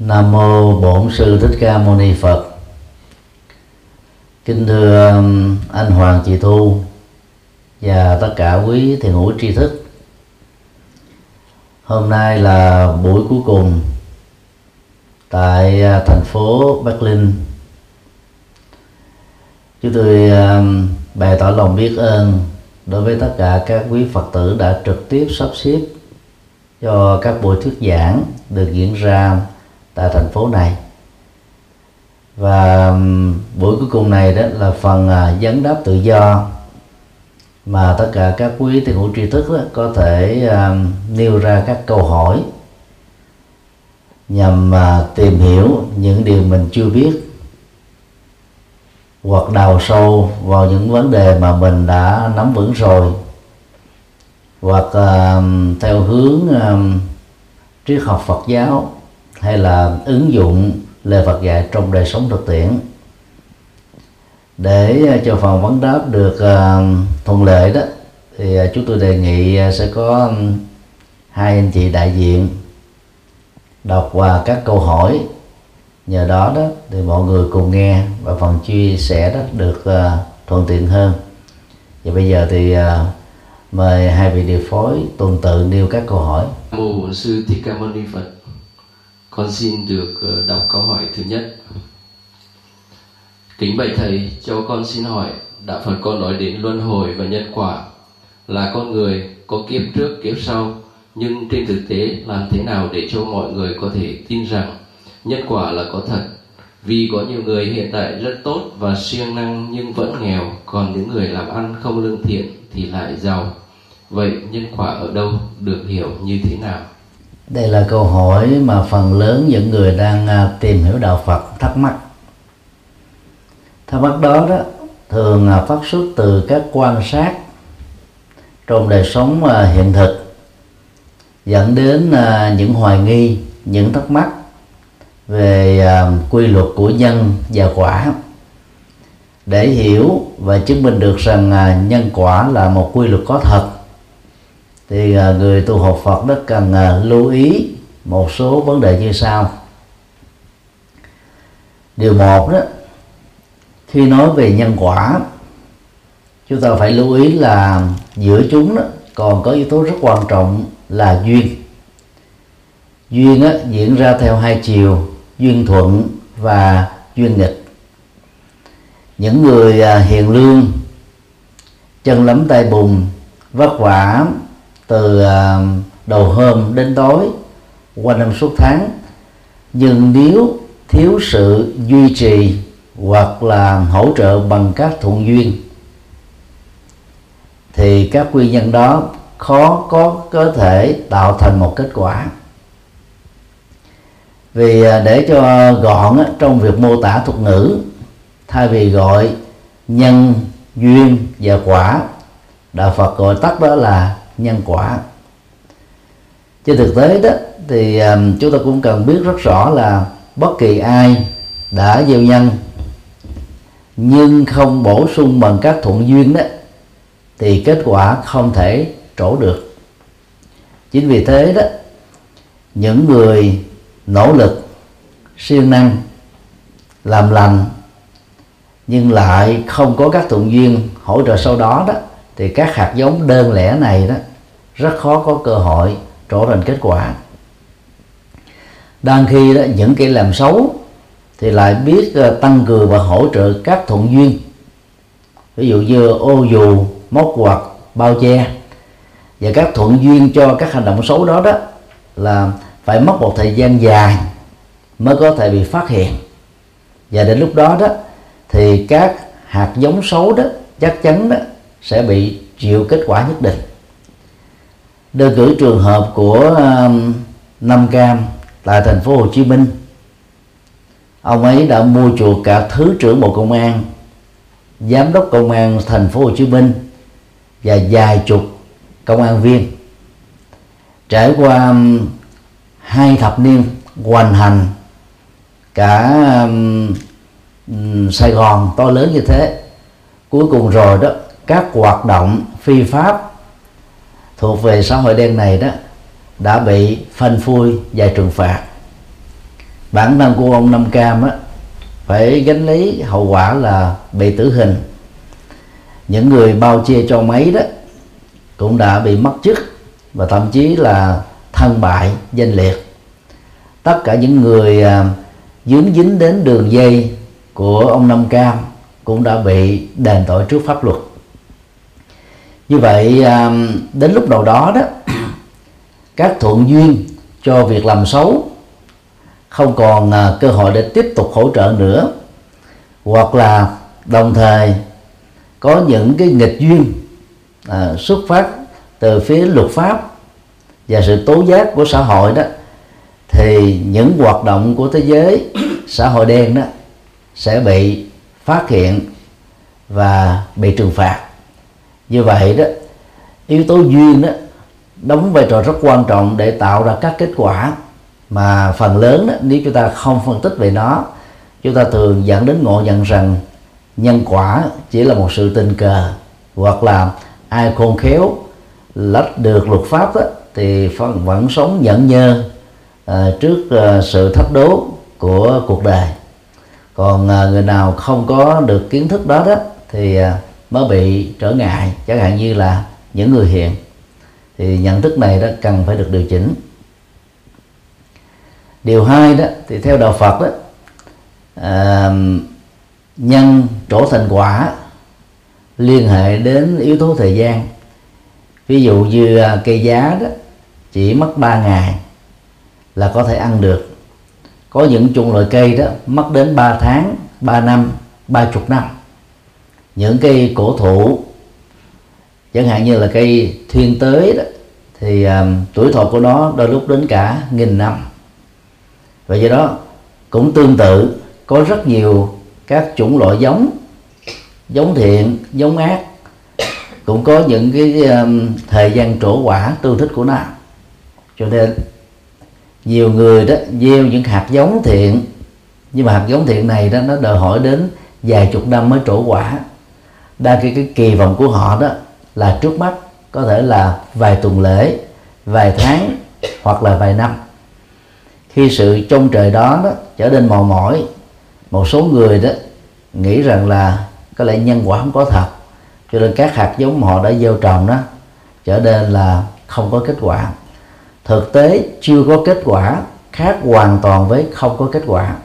Nam mô Bổn sư Thích Ca Mâu Ni Phật. Kính thưa um, anh Hoàng Chị Thu và tất cả quý thiền hữu tri thức. Hôm nay là buổi cuối cùng tại à, thành phố Berlin. Chúng tôi bày tỏ lòng biết ơn đối với tất cả các quý Phật tử đã trực tiếp sắp xếp cho các buổi thuyết giảng được diễn ra tại thành phố này. Và buổi cuối cùng này đó là phần à, vấn đáp tự do mà tất cả các quý tiền hữu tri thức đó, có thể uh, nêu ra các câu hỏi nhằm uh, tìm hiểu những điều mình chưa biết hoặc đào sâu vào những vấn đề mà mình đã nắm vững rồi hoặc uh, theo hướng uh, triết học Phật giáo hay là ứng dụng lời Phật dạy trong đời sống thực tiễn. Để ờ, cho phần vấn đáp được uh, thuận lợi đó thì uh, chúng tôi đề nghị uh, sẽ có um, hai anh chị đại diện đọc qua các câu hỏi. Nhờ đó đó thì mọi người cùng nghe và phần chia sẻ đó được uh, thuận tiện hơn. Và bây giờ thì uh, mời hai vị điều phối tuần tự nêu các câu hỏi. Mô sư thích ca mâu ni phật con xin được ờ, đọc câu hỏi thứ nhất. Kính bạch thầy, cho con xin hỏi, đạo phật con nói đến luân hồi và nhân quả, là con người có kiếp trước, kiếp sau, nhưng trên thực tế làm thế nào để cho mọi người có thể tin rằng nhân quả là có thật? Vì có nhiều người hiện tại rất tốt và siêng năng nhưng vẫn nghèo, còn những người làm ăn không lương thiện thì lại giàu. Vậy nhân quả ở đâu, được hiểu như thế nào? Đây là câu hỏi mà phần lớn những người đang à, tìm hiểu đạo Phật thắc mắc. Thắc mắc đó đó, thường à, phát xuất từ các quan sát trong đời sống à, hiện thực, dẫn đến những hoài nghi, những thắc mắc về quy luật của nhân và quả. Để hiểu và chứng minh được rằng nhân quả là một quy luật có thật thì à, người tu học Phật rất cần à, lưu ý một số vấn đề như sau. Điều một đó khi nói về nhân quả chúng ta phải lưu ý là giữa chúng đó còn có yếu tố rất quan trọng là duyên. Duyên á, diễn ra theo hai chiều duyên thuận và duyên nghịch. Những người à, hiền lương chân lắm tay bùn vất vả từ à, đầu hôm đến tối, qua năm suốt tháng. Nhưng nếu thiếu sự duy trì hoặc là hỗ trợ bằng các thuận duyên, thì các nguyên nhân đó khó có có thể tạo thành một kết quả. Vì à, để cho gọn trong việc mô tả thuật ngữ, thay vì gọi nhân, duyên và quả, đạo phật gọi tắt đó là nhân quả. Trên thực tế đó thì um, chúng ta cũng cần biết rất rõ là bất kỳ ai đã gieo nhân nhưng không bổ sung bằng các thuận duyên đó thì kết quả không thể trổ được. Chính vì thế đó những người nỗ lực siêng năng làm lành nhưng lại không có các thuận duyên hỗ trợ sau đó đó thì các hạt giống đơn lẻ này đó rất khó có cơ hội trổ thành kết quả. Đang khi đó, những cái làm xấu thì lại biết ờ, tăng cường và hỗ trợ các thuận duyên. Ví dụ như ô dù, móc quạt, bao che. Và các thuận duyên cho các hành động xấu đó đó là phải mất một thời gian dài mới có thể bị phát hiện. Và đến lúc đó đó, thì các hạt giống xấu đó chắc chắn đó sẽ bị chịu kết quả nhất định đơn cử trường hợp của um, Nam Cam tại thành phố Hồ Chí Minh. Ông ấy đã mua chuộc cả thứ trưởng bộ công an giám đốc công an thành phố Hồ Chí Minh và vài chục công an viên. Trải qua um, hai thập niên hoành hành cả um, Sài Gòn to lớn như thế cuối cùng rồi đó các hoạt động phi pháp thuộc về xã hội đen này đó đã bị phanh phui và trừng phạt. Bản thân của ông Nam Cam á phải gánh lấy hậu quả là bị tử hình. Những người bao che cho mấy đó cũng đã bị mất chức và thậm chí là thân bại danh liệt. Tất cả những người à, dướng dính đến đường dây của ông Nam Cam cũng đã bị đền tội trước pháp luật như vậy à, đến lúc đầu đó đó các thuận duyên cho việc làm xấu không còn à, cơ hội để tiếp tục hỗ trợ nữa. Hoặc là đồng thời có những cái nghịch duyên à, xuất phát từ phía luật pháp và sự tố giác của xã hội đó thì những hoạt động của thế giới xã hội đen đó sẽ bị phát hiện và bị trừng phạt như vậy đó yếu tố duyên đó đóng vai trò rất quan trọng để tạo ra các kết quả mà phần lớn đó, nếu chúng ta không phân tích về nó chúng ta thường dẫn đến ngộ nhận rằng nhân quả chỉ là một sự tình cờ hoặc là ai khôn khéo lách được luật pháp đó, thì vẫn, vẫn sống nhẫn nhơ uh, trước uh, sự thách đố của cuộc đời. Còn uh, người nào không có được kiến thức đó đó thì uh, mới bị trở ngại chẳng hạn như là những người hiện thì nhận thức này đó cần phải được điều chỉnh. Điều hai đó thì theo đạo Phật đó à, nhân trổ thành quả liên hệ đến yếu tố thời gian. Ví dụ như à, cây giá đó chỉ mất 3 ngày là có thể ăn được. Có những chủng loại cây đó mất đến 3 tháng 3 năm 30 năm những cây cổ thụ chẳng hạn như là cây thiên tới đó thì um, tuổi thọ của nó đôi lúc đến cả nghìn năm. Và do đó cũng tương tự có rất nhiều các chủng loại giống giống thiện giống ác cũng có những cái um, thời gian trổ quả tương thích của nó. Cho nên nhiều người đó gieo những hạt giống thiện nhưng mà hạt giống thiện này đó nó đòi hỏi đến vài chục năm mới trổ quả đa cái cái kỳ vọng của họ đó là trước mắt có thể là vài tuần lễ vài tháng hoặc là vài năm. Khi sự trông trời đó, đó trở nên mòn mỏi một số người đó nghĩ rằng là có lẽ nhân quả không có thật cho nên các hạt giống họ đã gieo trồng đó trở nên là không có kết quả. Thực tế chưa có kết quả khác hoàn toàn với không có kết quả.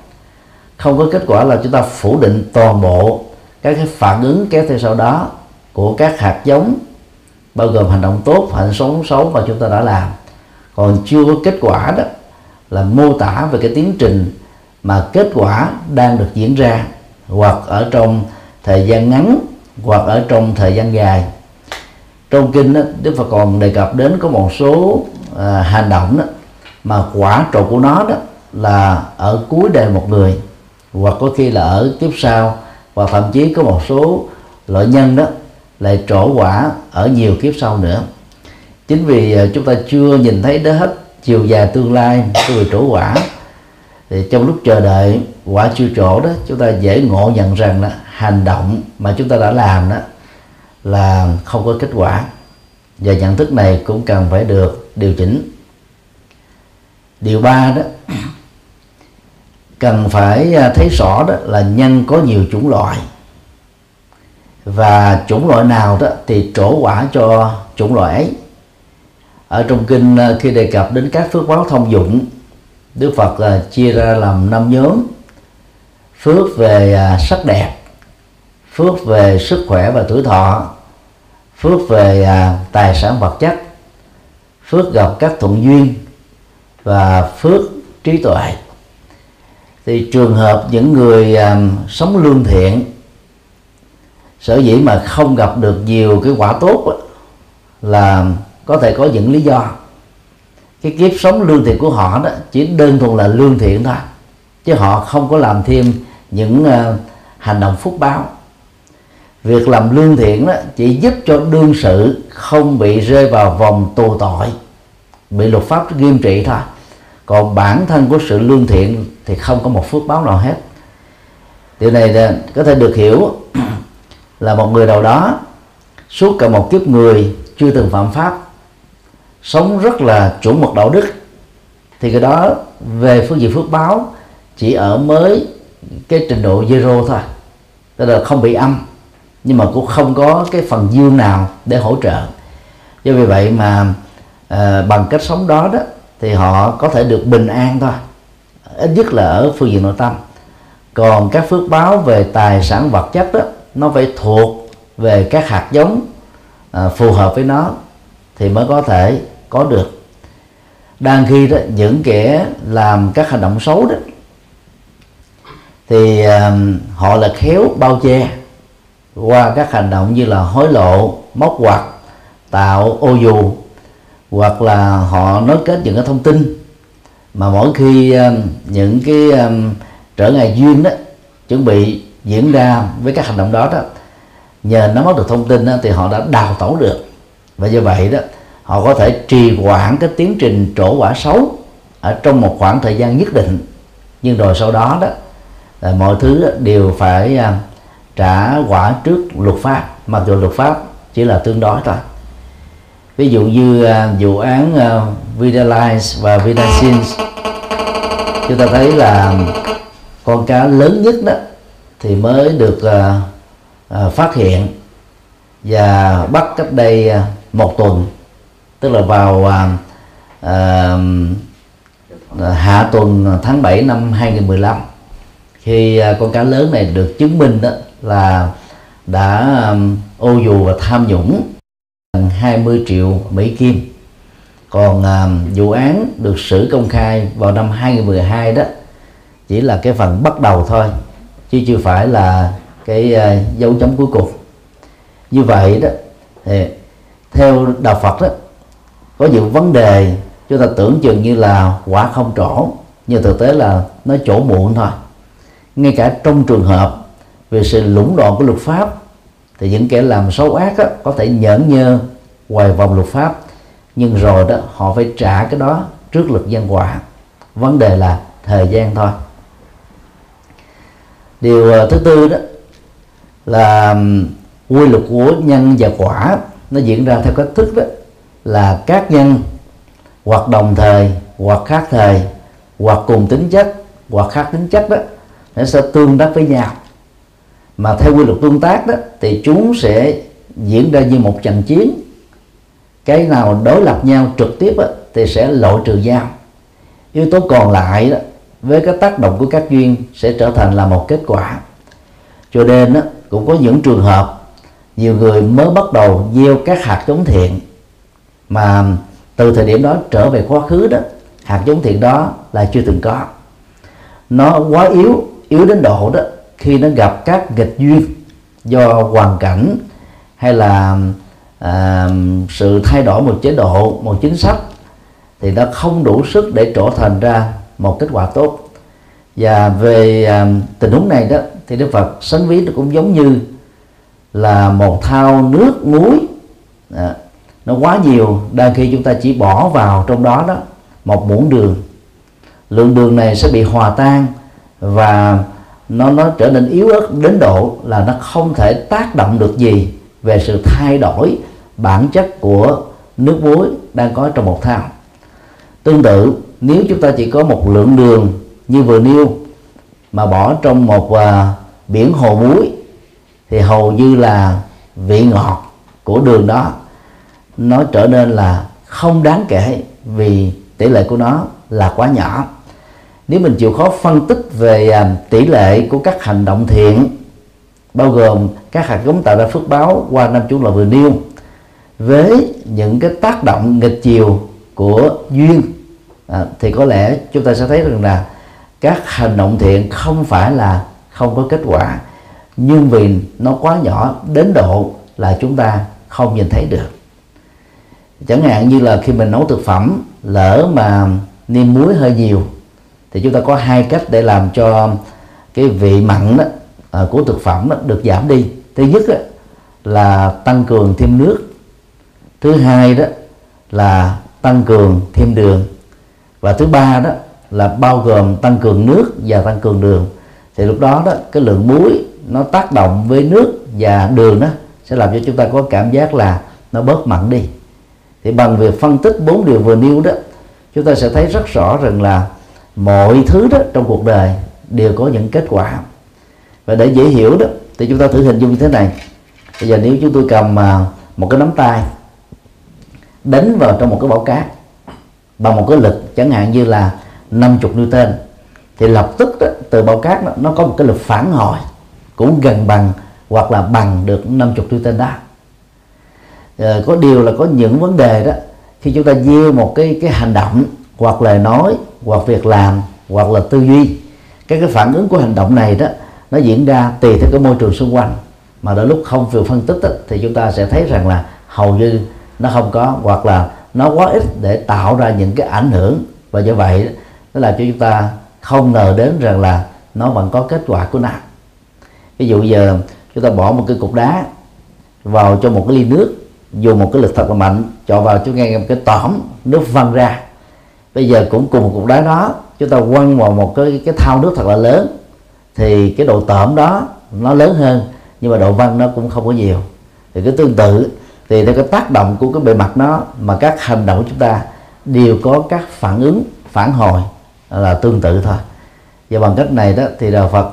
Không có kết quả là chúng ta phủ định toàn bộ các cái phản ứng kéo theo sau đó của các hạt giống bao gồm hành động tốt hành sống xấu mà chúng ta đã làm. Còn chưa có kết quả đó là mô tả về cái tiến trình mà kết quả đang được diễn ra hoặc ở trong thời gian ngắn hoặc ở trong thời gian dài. Trong kinh đó, Đức Phật còn đề cập đến có một số à, hành động đó, mà quả trổ của nó đó là ở cuối đời một người hoặc có khi là ở kiếp sau và thậm chí có một số loại nhân đó lại trổ quả ở nhiều kiếp sau nữa. Chính vì à, chúng ta chưa nhìn thấy đến hết chiều dài tương lai của người trổ quả, thì trong lúc chờ đợi quả chưa trổ đó, chúng ta dễ ngộ nhận rằng là hành động mà chúng ta đã làm đó là không có kết quả. Và nhận thức này cũng cần phải được điều chỉnh. Điều ba đó cần phải à, thấy rõ đó là nhân có nhiều chủng loại. Và chủng loại nào đó thì trổ quả cho chủng loại ấy. Ở trong kinh à, khi đề cập đến các phước báo thông dụng, Đức Phật là chia ra làm năm nhóm. Phước về à, sắc đẹp, phước về sức khỏe và tuổi thọ, phước về tài sản vật chất, phước gặp các thuận duyên và phước trí tuệ thì trường hợp những người à, sống lương thiện sở dĩ mà không gặp được nhiều cái quả tốt là có thể có những lý do. Cái kiếp sống lương thiện của họ đó chỉ đơn thuần là lương thiện thôi chứ họ không có làm thêm những uh, hành động phúc báo. Việc làm lương thiện đó chỉ giúp cho đương sự không bị rơi vào vòng tù tội bị luật pháp nghiêm trị thôi còn bản thân của sự lương thiện thì không có một phước báo nào hết. Điều này có thể được hiểu là một người nào đó suốt cả một kiếp người chưa từng phạm pháp sống rất là chuẩn mực đạo đức thì cái đó về phương diện phước báo chỉ ở mới cái trình độ zero thôi. Tức là không bị âm nhưng mà cũng không có cái phần dương nào để hỗ trợ. Do vì vậy mà à, bằng cách sống đó đó thì họ có thể được bình an thôi. Ít nhất là ở phương diện nội tâm. Còn các phước báo về tài sản vật chất đó nó phải thuộc về các hạt giống à, phù hợp với nó thì mới có thể có được. Đang khi đó những kẻ làm các hành động xấu đó thì à, họ là khéo bao che qua các hành động như là hối lộ móc quạt, tạo ô dù hoặc là họ nối kết những cái thông tin. Mà mỗi khi ờ, những cái ờ, trở ngại duyên đó chuẩn bị diễn ra với các hành động đó đó nhờ nắm bắt được thông tin đó, thì họ đã đào tẩu được. Và do vậy đó họ có thể trì hoãn cái tiến trình trổ quả xấu ở trong một khoảng thời gian nhất định. Nhưng rồi sau đó đó là mọi thứ đều phải ờ, trả quả trước luật pháp mặc dù luật pháp chỉ là tương đối thôi ví dụ như uh, vụ án à, uh, Vidalize và Vidasins chúng ta thấy là con cá lớn nhất đó thì mới được uh, uh, phát hiện và bắt cách đây uh, một tuần. Tức là vào uh, uh, hạ tuần tháng 7 năm 2015 khi uh, con cá lớn này được chứng minh đó là đã um, ô dù và tham nhũng. 20 triệu Mỹ Kim. Còn à, vụ án được xử công khai vào năm 2012 đó chỉ là cái phần bắt đầu thôi chứ chưa phải là cái à, dấu chấm cuối cùng. Như vậy đó thì theo đạo Phật đó có những vấn đề chúng ta tưởng chừng như là quả không trổ nhưng thực tế là nó trổ muộn thôi. Ngay cả trong trường hợp về sự lũng đoạn của luật pháp thì những kẻ làm xấu ác đó, có thể nhẫn nhơ ngoài vòng luật pháp. Nhưng rồi đó họ phải trả cái đó trước lực nhân quả vấn đề là thời gian thôi. Điều ờ, thứ tư đó là quy luật của nhân và quả. Nó diễn ra theo cách thức đó là các nhân hoặc đồng thời hoặc khác thời hoặc cùng tính chất hoặc khác tính chất đó nó sẽ tương tác với nhau mà theo quy luật tương tác đó thì chúng sẽ diễn ra như một trận chiến. Cái nào đối lập nhau trực tiếp đó, thì sẽ loại trừ nhau. Yếu tố còn lại đó với cái tác động của các duyên sẽ trở thành là một kết quả. Cho nên đó, cũng có những trường hợp nhiều người mới bắt đầu gieo các hạt giống thiện. Mà từ thời điểm đó trở về quá khứ đó hạt giống thiện đó là chưa từng có. Nó quá yếu yếu đến độ đó khi nó gặp các nghịch duyên do hoàn cảnh hay là à, sự thay đổi một chế độ một chính sách thì nó không đủ sức để trở thành ra một kết quả tốt. Và về à, tình huống này đó thì đức phật sánh ví nó cũng giống như là một thao nước muối. À, nó quá nhiều đang khi chúng ta chỉ bỏ vào trong đó đó một muỗng đường. Lượng đường này sẽ bị hòa tan và nó nó trở nên yếu ớt đến độ là nó không thể tác động được gì về sự thay đổi bản chất của nước muối đang có trong một thao. Tương tự nếu chúng ta chỉ có một lượng đường như vừa nêu mà bỏ trong một uh, biển hồ muối thì hầu như là vị ngọt của đường đó nó trở nên là không đáng kể vì tỷ lệ của nó là quá nhỏ nếu mình chịu khó phân tích về uh, tỷ lệ của các hành động thiện bao gồm các hạt giống tạo ra phước báo qua năm chúng là vừa nêu với những cái tác động nghịch chiều của duyên à, thì có lẽ chúng ta sẽ thấy rằng là các hành động thiện không phải là không có kết quả nhưng vì nó quá nhỏ đến độ là chúng ta không nhìn thấy được. Chẳng hạn như là khi mình nấu thực phẩm lỡ mà niêm muối hơi nhiều thì chúng ta có hai cách để làm cho cái vị mặn đó, à, của thực phẩm đó, được giảm đi. Thứ nhất đó, là tăng cường thêm nước. Thứ hai đó là tăng cường thêm đường. Và thứ ba đó là bao gồm tăng cường nước và tăng cường đường. Thì lúc đó đó cái lượng muối nó tác động với nước và đường đó sẽ làm cho chúng ta có cảm giác là nó bớt mặn đi. Thì bằng việc phân tích bốn điều vừa nêu đó chúng ta sẽ thấy rất rõ rằng là mọi thứ đó trong cuộc đời đều có những kết quả. Và để dễ hiểu đó thì chúng ta thử hình dung như thế này. Bây giờ nếu chúng tôi cầm à, một cái nắm tay đánh vào trong một cái bão cát bằng một cái lực chẳng hạn như là 50 Newton thì lập tức đó, từ bao cát đó, nó có một cái lực phản hồi cũng gần bằng hoặc là bằng được 50 Newton đó. À, có điều là có những vấn đề đó khi chúng ta gieo một cái cái hành động hoặc lời nói hoặc việc làm hoặc là tư duy. Cái cái phản ứng của hành động này đó nó diễn ra tùy theo cái môi trường xung quanh. Mà đôi lúc không vừa phân tích đó, thì chúng ta sẽ thấy rằng là hầu như nó không có hoặc là nó quá ít để tạo ra những cái ảnh hưởng. Và do vậy nó làm cho chúng ta không ngờ đến rằng là nó vẫn có kết quả của nó. Ví dụ giờ chúng ta bỏ một cái cục đá vào cho một cái ly nước dùng một cái lực thật là mạnh cho vào chúng nghe một cái tỏm nước văng ra bây giờ cũng cùng một cục đá đó chúng ta quăng vào một cái cái thao nước thật là lớn. Thì cái độ tởm đó nó lớn hơn nhưng mà độ văng nó cũng không có nhiều. Thì cái tương tự thì theo cái tác động của cái bề mặt nó mà các hành động của chúng ta đều có các phản ứng phản hồi là tương tự thôi. Và bằng cách này đó thì đạo Phật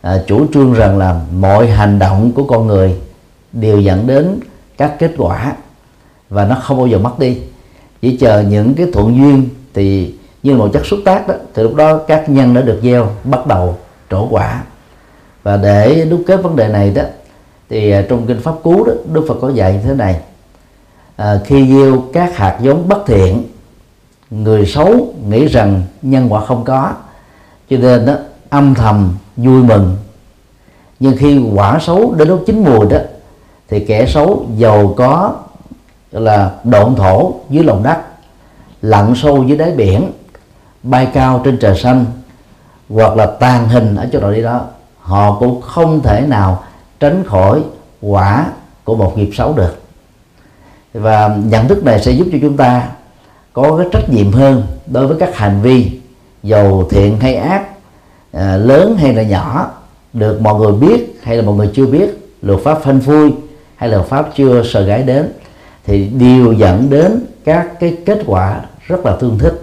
à, chủ trương rằng là mọi hành động của con người đều dẫn đến các kết quả và nó không bao giờ mất đi. Chỉ chờ những cái thuận duyên thì như một chất xúc tác đó thì lúc đó các nhân đã được gieo bắt đầu trổ quả. Và để đúc kết vấn đề này đó thì à, trong kinh pháp cú đó đức phật có dạy như thế này. À, khi gieo các hạt giống bất thiện người xấu nghĩ rằng nhân quả không có cho nên đó âm thầm vui mừng. Nhưng khi quả xấu đến lúc chín mùi đó thì kẻ xấu giàu có là độn thổ dưới lòng đất lặn sâu dưới đáy biển bay cao trên trời xanh hoặc là tàn hình ở chỗ nào đi đó. Họ cũng không thể nào tránh khỏi quả của một nghiệp xấu được. Và nhận thức này sẽ giúp cho chúng ta có cái trách nhiệm hơn đối với các hành vi giàu thiện hay ác à, lớn hay là nhỏ được mọi người biết hay là mọi người chưa biết luật pháp phanh phui hay là luật pháp chưa sờ gái đến thì đều dẫn đến các cái kết quả rất là tương thích.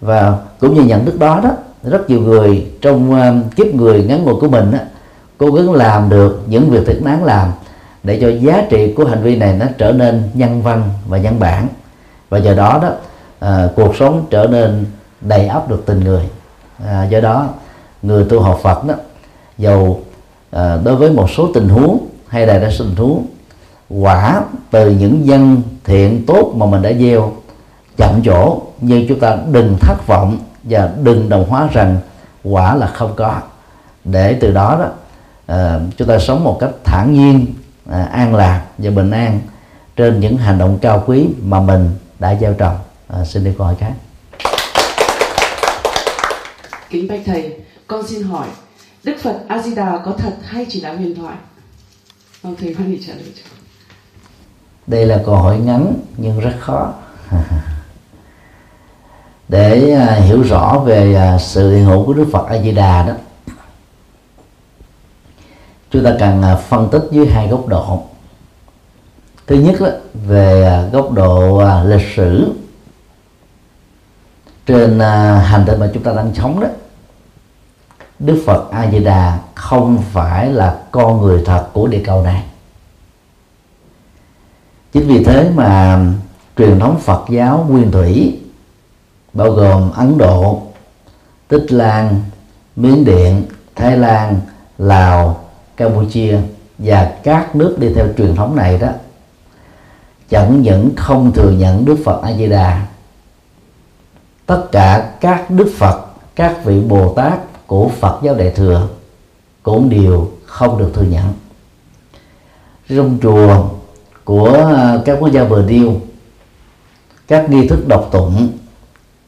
Và cũng như nhận thức đó đó rất nhiều người trong ờ, kiếp người ngắn ngủi của mình đó, cố gắng làm được những việc thực đáng làm để cho giá trị của hành vi này nó trở nên nhân văn và nhân bản. Và do đó đó à, cuộc sống trở nên đầy ắp được tình người. À, do đó người tu học Phật đó dầu à, đối với một số tình huống hay là ra tình huống quả từ những dân thiện tốt mà mình đã gieo. Chậm chỗ nhưng chúng ta đừng thất vọng và đừng đồng hóa rằng quả là không có. Để từ đó đó à, chúng ta sống một cách thản nhiên à, an lạc và bình an trên những hành động cao quý mà mình đã gieo trồng. À, xin đi câu hỏi khác kính bạch thầy con xin hỏi đức phật a di đà có thật hay chỉ là huyền thoại? Mong thầy hoan hỷ trả lời cho đây là câu hỏi ngắn nhưng rất khó. Để à, hiểu rõ về à, sự hiện hữu của đức phật a di đà đó chúng ta cần à, phân tích dưới hai góc độ. Thứ nhất đó, về góc độ lịch sử trên hành tinh mà chúng ta đang sống đó Đức Phật A Di Đà không phải là con người thật của địa cầu này chính vì thế mà truyền thống Phật giáo nguyên thủy bao gồm Ấn Độ, Tích Lan, Miến Điện, Thái Lan, Lào, Campuchia và các nước đi theo truyền thống này đó chẳng những không thừa nhận Đức Phật A Di Đà tất cả các Đức Phật các vị Bồ Tát của Phật giáo Đại thừa cũng đều không được thừa nhận. Trong chùa của ờ, các quốc gia vừa điêu các nghi thức đọc tụng,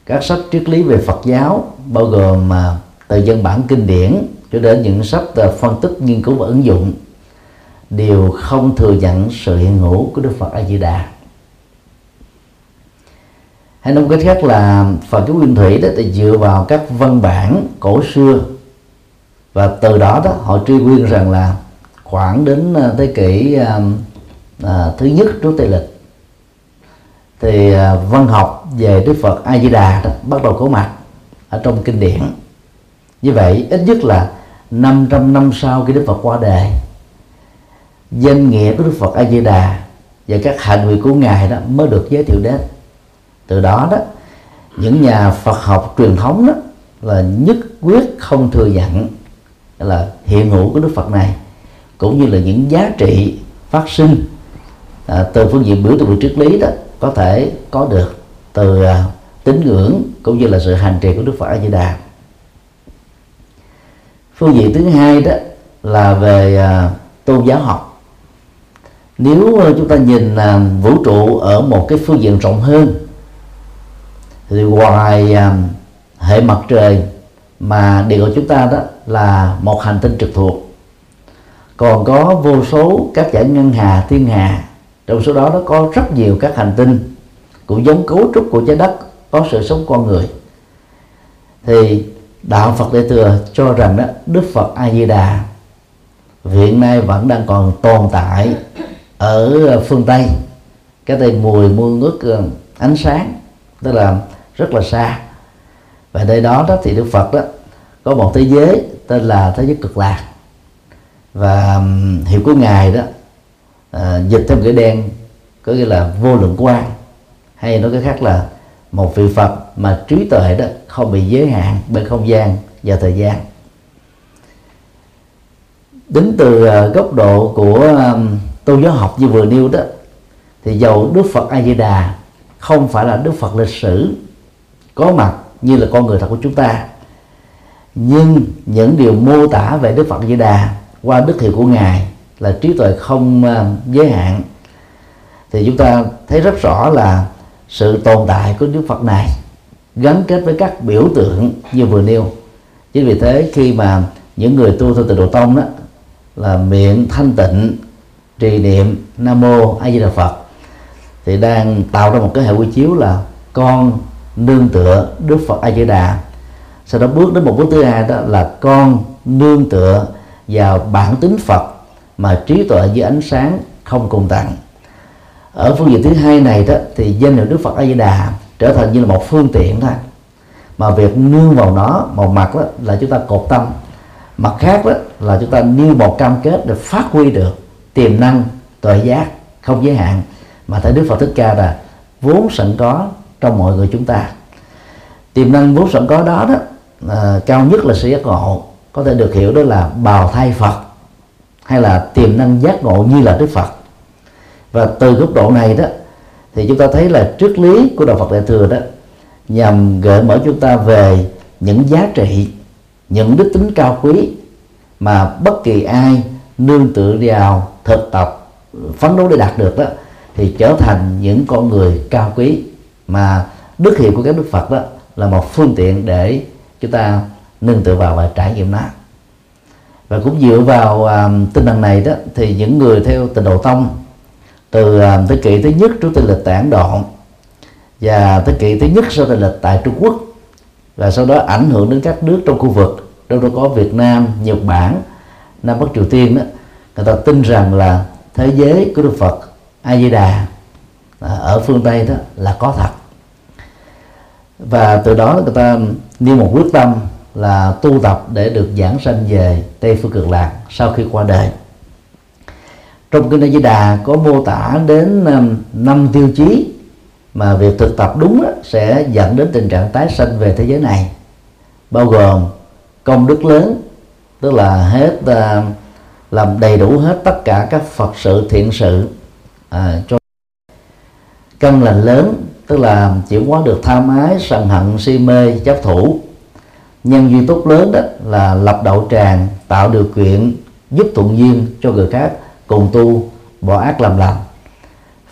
các sách triết lý về Phật giáo, bao gồm mà từ dân bản kinh điển cho đến những sách phân tích nghiên cứu và ứng dụng, đều không thừa nhận sự hiện hữu của Đức Phật A Di Đà. Hay nói cách khác là Phật giáo Nguyên Thủy đó, thì dựa vào các văn bản cổ xưa, và từ đó đó họ truy nguyên rằng là khoảng đến ờ, thế kỷ à, thứ nhất trước Tây lịch. Thì à, văn học về Đức Phật A Di Đà đó bắt đầu có mặt ở trong kinh điển. Như vậy ít nhất là 500 năm sau khi Đức Phật qua đời danh nghĩa của Đức Phật A Di Đà và các hành nguyện của ngài đó mới được giới thiệu đến. Từ đó đó những nhà Phật học truyền thống đó là nhất quyết không thừa nhận là hiện hữu của Đức Phật này cũng như là những giá trị phát sinh à, từ phương diện biểu tượng về triết lý đó có thể có được từ à, tín ngưỡng cũng như là sự hành trì của Đức Phật A Di Đà phương diện thứ hai đó là về à, tôn giáo học. Nếu à, chúng ta nhìn à, vũ trụ ở một cái phương diện rộng hơn thì ngoài à, hệ mặt trời mà địa cầu chúng ta đó là một hành tinh trực thuộc còn có vô số các giải ngân hà thiên hà trong số đó nó có rất nhiều các hành tinh cũng giống cấu trúc của trái đất, có sự sống con người. Thì đạo Phật Đại thừa cho rằng đó Đức Phật A Di Đà hiện nay vẫn đang còn tồn tại ở phương Tây. Cái tên mùi muôn nước ờ, ánh sáng, tức là rất là xa. Và nơi đó đó thì Đức Phật đó có một thế giới tên là thế giới cực lạc. Và hiệu của ngài đó à, dịch theo nghĩa đen có nghĩa là vô lượng quan hay nói cái khác là một vị Phật mà trí tuệ đó không bị giới hạn bởi không gian và thời gian. Đến từ à, góc độ của tôn giáo học như vừa nêu đó thì dầu Đức Phật A Di Đà không phải là Đức Phật lịch sử có mặt như là con người thật của chúng ta nhưng những điều mô tả về Đức Phật A Di Đà qua đức hiệu của ngài là trí tuệ không à, giới hạn, thì chúng ta thấy rất rõ là sự tồn tại của Đức Phật này gắn kết với các biểu tượng như vừa nêu. Chính vì thế khi mà những người tu theo tịnh độ tông đó là miệng thanh tịnh, trì niệm nam mô a di đà phật, thì đang tạo ra một cái hệ quy chiếu là con nương tựa đức phật a di đà. Sau đó bước đến một bước thứ hai đó là con nương tựa vào bản tính phật mà trí tuệ với ánh sáng không cùng tặng ở phương diện thứ hai này đó thì danh hiệu đức phật a di đà trở thành như là một phương tiện thôi. Mà việc nương vào nó một mặt đó là chúng ta cột tâm. Mặt khác đó là chúng ta nêu một cam kết để phát huy được tiềm năng tuệ giác không giới hạn mà thấy đức phật thích ca là vốn sẵn có trong mọi người chúng ta. Tiềm năng vốn sẵn có đó đó à, cao nhất là sự giác ngộ có thể được hiểu đó là bào thai phật hay là tiềm năng giác ngộ như là đức phật. Và từ góc độ này đó, thì chúng ta thấy là triết lý của đạo Phật Đại thừa đó nhằm gợi mở chúng ta về những giá trị, những đức tính cao quý mà bất kỳ ai nương tựa vào thực tập, phấn đấu để đạt được đó, thì trở thành những con người cao quý mà đức hiệu của các đức Phật đó là một phương tiện để chúng ta nương tựa vào và trải nghiệm nó và cũng dựa vào uh, tinh thần này đó thì những người theo tịnh độ tông từ à, thế kỷ thứ nhất trước tây lịch tại Ấn Độ và thế kỷ thứ nhất sau tây lịch tại Trung Quốc và sau đó ảnh hưởng đến các nước trong khu vực trong đó có Việt Nam, Nhật Bản, Nam Bắc Triều Tiên đó người ta tin rằng là thế giới của Đức Phật A Di Đà à, ở phương Tây đó là có thật. Và từ đó người ta nêu một quyết tâm là tu tập để được giảng sanh về Tây phương cực lạc sau khi qua đời. Trong kinh A Di Đà có mô tả đến um, năm tiêu chí mà việc thực tập đúng đó, sẽ dẫn đến tình trạng tái sanh về thế giới này bao gồm công đức lớn tức là hết um, làm đầy đủ hết tất cả các phật sự thiện sự à, cho căn lành lớn tức là chuyển hóa được tham ái sân hận si mê chấp thủ nhân duy tốt lớn đó là lập đậu tràng, tạo điều kiện, giúp thuận duyên cho người khác, cùng tu, bỏ ác làm lành.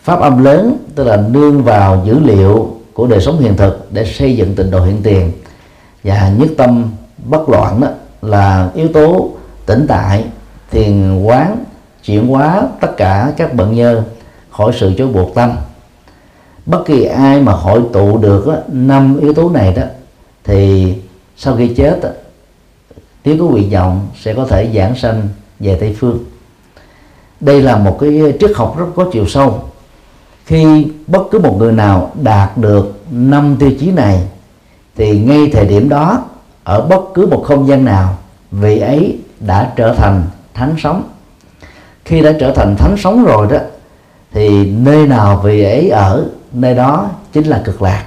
Pháp âm lớn tức là nương vào dữ liệu của đời sống hiện thực để xây dựng tình độ hiện tiền. Và nhất tâm bất loạn đó là yếu tố tĩnh tại, thiền quán, chuyển hóa tất cả các bận nhơ khỏi sự chối buộc tâm. Bất kỳ ai mà hội tụ được năm yếu tố này đó, thì sau khi chết, nếu có nguyện vọng sẽ có thể giảng sanh về tây phương. Đây là một cái triết học rất có chiều sâu. Khi bất cứ một người nào đạt được năm tiêu chí này, thì ngay thời điểm đó, ở bất cứ một không gian nào, vị ấy đã trở thành thánh sống. Khi đã trở thành thánh sống rồi đó, thì nơi nào vị ấy ở, nơi đó chính là cực lạc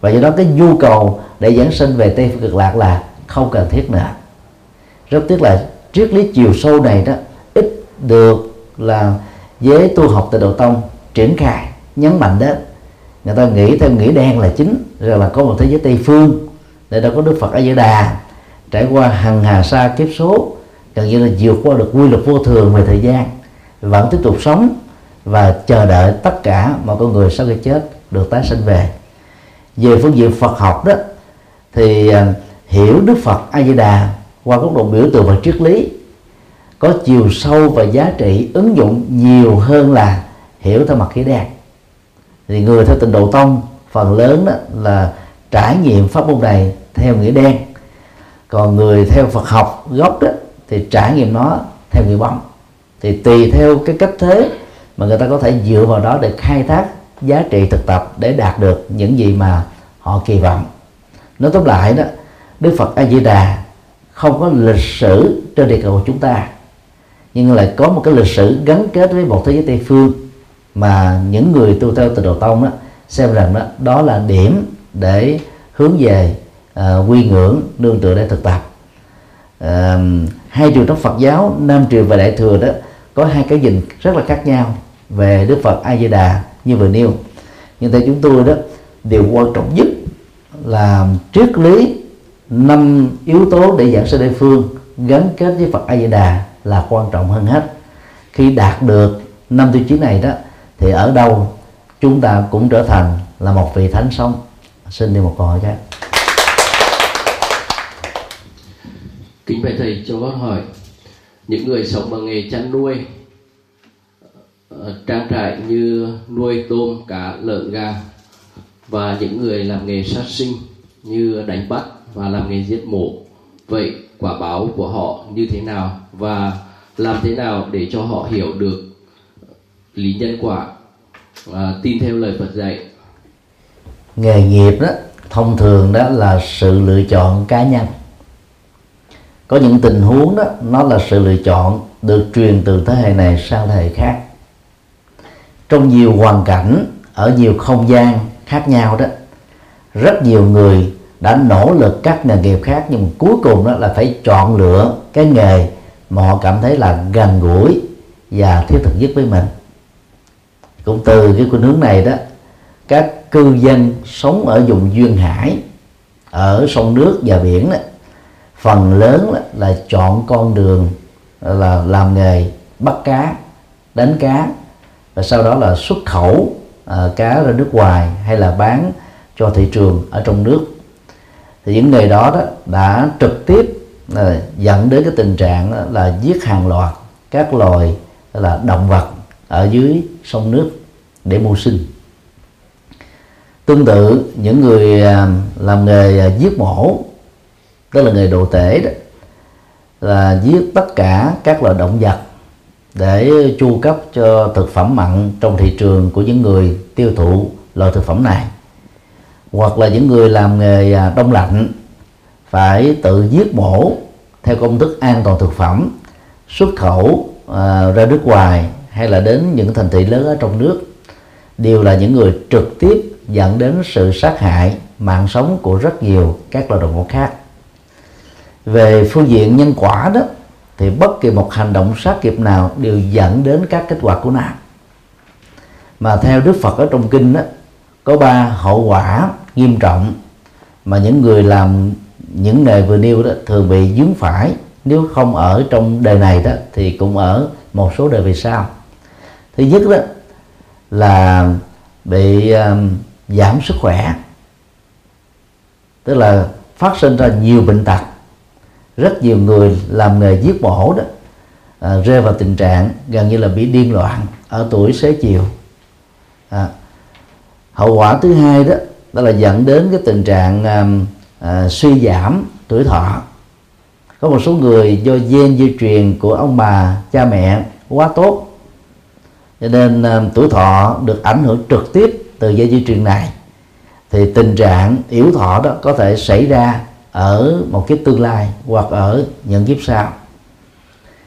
và do đó cái nhu cầu để giảng sinh về tây phương cực lạc là không cần thiết nữa. Rất tiếc là triết lý chiều sâu này đó, ít được là giới tu học tại độ tông triển khai, nhấn mạnh đến. Người ta nghĩ theo nghĩa đen là chính, rồi là có một thế giới tây phương, để đâu có đức phật ở giữa đà. Trải qua hằng hà sa kiếp số, gần như là vượt qua được quy luật vô thường về thời gian, vẫn tiếp tục sống và chờ đợi tất cả mọi con người sau khi chết được tái sinh về về phương diện Phật học đó, thì à, hiểu Đức Phật A Di Đà qua góc độ biểu tượng và triết lý, có chiều sâu và giá trị ứng dụng nhiều hơn là hiểu theo mặt khí đen. Thì người theo tình độ tông, phần lớn đó là trải nghiệm pháp môn này theo nghĩa đen. Còn người theo Phật học gốc đó, thì trải nghiệm nó theo nghĩa bóng thì tùy theo cái cách thế mà người ta có thể dựa vào đó để khai thác giá trị thực tập để đạt được những gì mà họ kỳ vọng. Nói tóm lại đó đức phật a di đà không có lịch sử trên địa cầu của chúng ta nhưng lại có một cái lịch sử gắn kết với một thế giới tây phương mà những người tu theo từ đầu tông đó xem rằng đó đó là điểm để hướng về uh, quy ngưỡng nương tựa để thực tập. Uh, hai trường trong Phật giáo Nam truyền và Đại thừa đó có hai cái nhìn rất là khác nhau về Đức Phật A Di Đà như vừa nêu. Nhưng theo chúng tôi đó, điều quan trọng nhất là triết lý năm yếu tố để giảng sơ đại phương gắn kết với Phật A Di Đà là quan trọng hơn hết. Khi đạt được năm tiêu chí này đó, thì ở đâu chúng ta cũng trở thành là một vị thánh sống xin đi một câu hỏi khác. Kính bạch thầy, cho con hỏi, những người sống bằng nghề chăn nuôi trang trại như nuôi tôm, cá, lợn, gà và những người làm nghề sát sinh như đánh bắt và làm nghề giết mổ. Vậy quả báo của họ như thế nào và làm thế nào để cho họ hiểu được lý nhân quả? Và tin theo lời Phật dạy. Nghề nghiệp đó, thông thường đó là sự lựa chọn cá nhân. Có những tình huống đó, nó là sự lựa chọn được truyền từ thế hệ này sang thế hệ khác trong nhiều hoàn cảnh ở nhiều không gian khác nhau đó rất nhiều người đã nỗ lực các nghề nghiệp khác nhưng cuối cùng đó là phải chọn lựa cái nghề mà họ cảm thấy là gần gũi và thiết thực nhất với mình. Cũng từ cái khuynh hướng này đó các cư dân sống ở vùng duyên hải ở sông nước và biển đó, phần lớn là, là chọn con đường là làm nghề bắt cá đánh cá và sau đó là xuất khẩu à, cá ra nước ngoài hay là bán cho thị trường ở trong nước. Thì những nghề đó, đó đã trực tiếp là dẫn đến cái tình trạng là giết hàng loạt các loài là động vật ở dưới sông nước để mưu sinh. Tương tự những người à, làm nghề à, giết mổ tức là nghề đồ tể đó là giết tất cả các loài động vật để chu cấp cho thực phẩm mặn trong thị trường của những người tiêu thụ loại thực phẩm này. Hoặc là những người làm nghề à, đông lạnh phải tự giết mổ theo công thức an toàn thực phẩm xuất khẩu à, ra nước ngoài hay là đến những thành thị lớn ở trong nước. Đều là những người trực tiếp dẫn đến sự sát hại mạng sống của rất nhiều các loài động vật khác. Về phương diện nhân quả đó thì bất kỳ một hành động sát nghiệp nào đều dẫn đến các kết quả của nó mà theo Đức Phật ở trong kinh đó có ba hậu quả nghiêm trọng mà những người làm những nghề vừa nêu đó thường bị dướng phải. Nếu không ở trong đời này đó thì cũng ở một số đời về sau. Thứ nhất đó là bị um, giảm sức khỏe tức là phát sinh ra nhiều bệnh tật rất nhiều người làm nghề giết mổ đó. À, rơi vào tình trạng gần như là bị điên loạn ở tuổi xế chiều. À, hậu quả thứ hai đó đó là dẫn đến cái tình trạng à, à, suy giảm tuổi thọ. Có một số người do gen di truyền của ông bà cha mẹ quá tốt cho nên à, tuổi thọ được ảnh hưởng trực tiếp từ dây di truyền này. Thì tình trạng yếu thọ đó có thể xảy ra ở một cái tương lai hoặc ở những kiếp sau.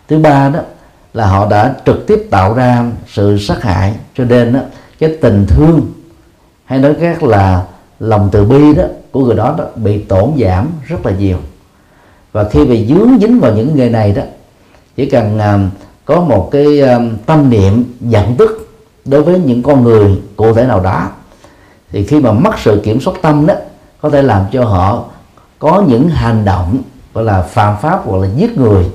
Thứ ba đó là họ đã trực tiếp tạo ra sự sát hại cho nên đó, cái tình thương hay nói khác là lòng từ bi đó của người đó, đó bị tổn giảm rất là nhiều. Và khi bị dướng dính vào những nghề này đó chỉ cần uh, có một cái um, tâm niệm giận tức đối với những con người cụ thể nào đó thì khi mà mất sự kiểm soát tâm đó có thể làm cho họ có những hành động gọi là phạm pháp hoặc là giết người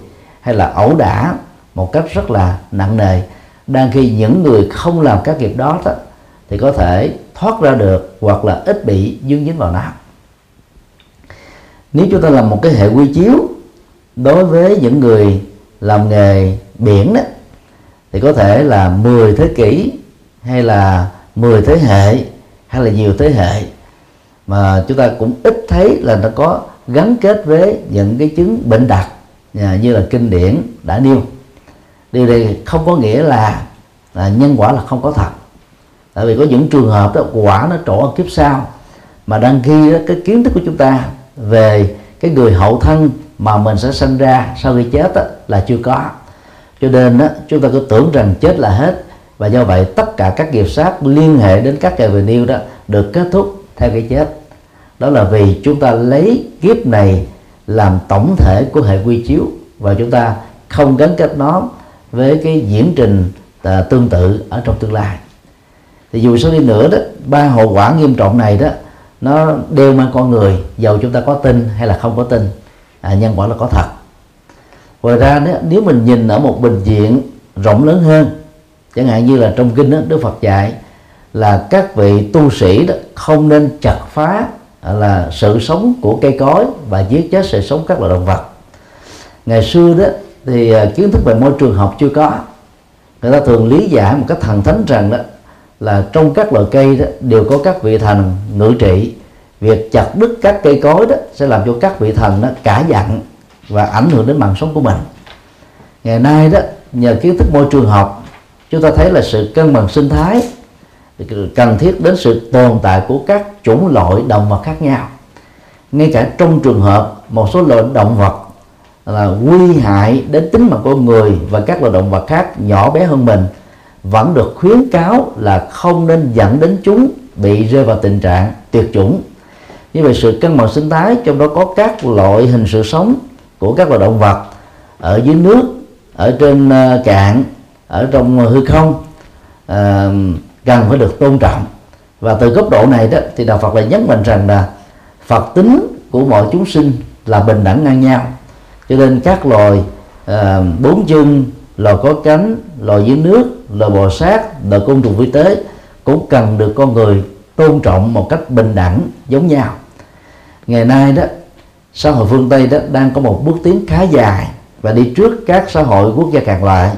hay là ẩu đả một cách rất là nặng nề. Đang khi những người không làm các việc đó, đó thì có thể thoát ra được hoặc là ít bị dương dính vào nó. Nếu chúng ta làm một cái hệ quy chiếu đối với những người làm nghề biển đó thì có thể là 10 thế kỷ hay là 10 thế hệ hay là nhiều thế hệ mà chúng ta cũng ít thấy là nó có gắn kết với những cái chứng bệnh đặc à, như là kinh điển đã nêu. Điều này không có nghĩa là, là nhân quả là không có thật. Tại vì có những trường hợp đó quả nó trổ ở kiếp sau mà đang ghi đó, cái kiến thức của chúng ta về cái người hậu thân mà mình sẽ sinh ra sau khi chết đó, là chưa có. Cho nên đó, chúng ta cứ tưởng rằng chết là hết. Và do vậy tất cả các nghiệp sát liên hệ đến các kẻ về nêu đó được kết thúc theo cái chết. Đó là vì chúng ta lấy kiếp này làm tổng thể của hệ quy chiếu và chúng ta không gắn kết nó với cái diễn trình à, tương tự ở trong tương lai. Thì dù sao đi nữa đó ba hậu quả nghiêm trọng này đó nó đều mang con người dầu chúng ta có tin hay là không có tin à, nhân quả là có thật. Ngoài ra nếu, nếu mình nhìn ở một bình diện rộng lớn hơn chẳng hạn như là trong kinh đó, đức phật dạy là các vị tu sĩ đó không nên chặt phá à, là sự sống của cây cối và giết chết sự sống các loài động vật. Ngày xưa đó thì à, kiến thức về môi trường học chưa có. Người ta thường lý giải một cách thần thánh rằng đó là trong các loài cây đó đều có các vị thần ngự trị. Việc chặt đứt các cây cối đó sẽ làm cho các vị thần nó cả giận và ảnh hưởng đến mạng sống của mình. Ngày nay đó, nhờ kiến thức môi trường học, chúng ta thấy là sự cân bằng sinh thái cần thiết đến sự tồn tại của các chủng loại động vật khác nhau. Ngay cả trong trường hợp một số loại động vật là nguy hại đến tính mạng con người và các loài động vật khác nhỏ bé hơn mình vẫn được khuyến cáo là không nên dẫn đến chúng bị rơi vào tình trạng tuyệt chủng. Như vậy sự cân bằng sinh thái trong đó có các loại hình sự sống của các loài động vật ở dưới nước ở trên ờ, cạn ở trong hư không uh, cần phải được tôn trọng. Và từ góc độ này đó thì đạo Phật lại nhấn mạnh rằng là Phật tính của mọi chúng sinh là bình đẳng ngang nhau. Cho nên các loài uh, bốn chân loài có cánh loài dưới nước loài bò sát loài côn trùng vi tế cũng cần được con người tôn trọng một cách bình đẳng giống nhau. Ngày nay đó xã hội phương tây đó đang có một bước tiến khá dài và đi trước các xã hội quốc gia càng lại.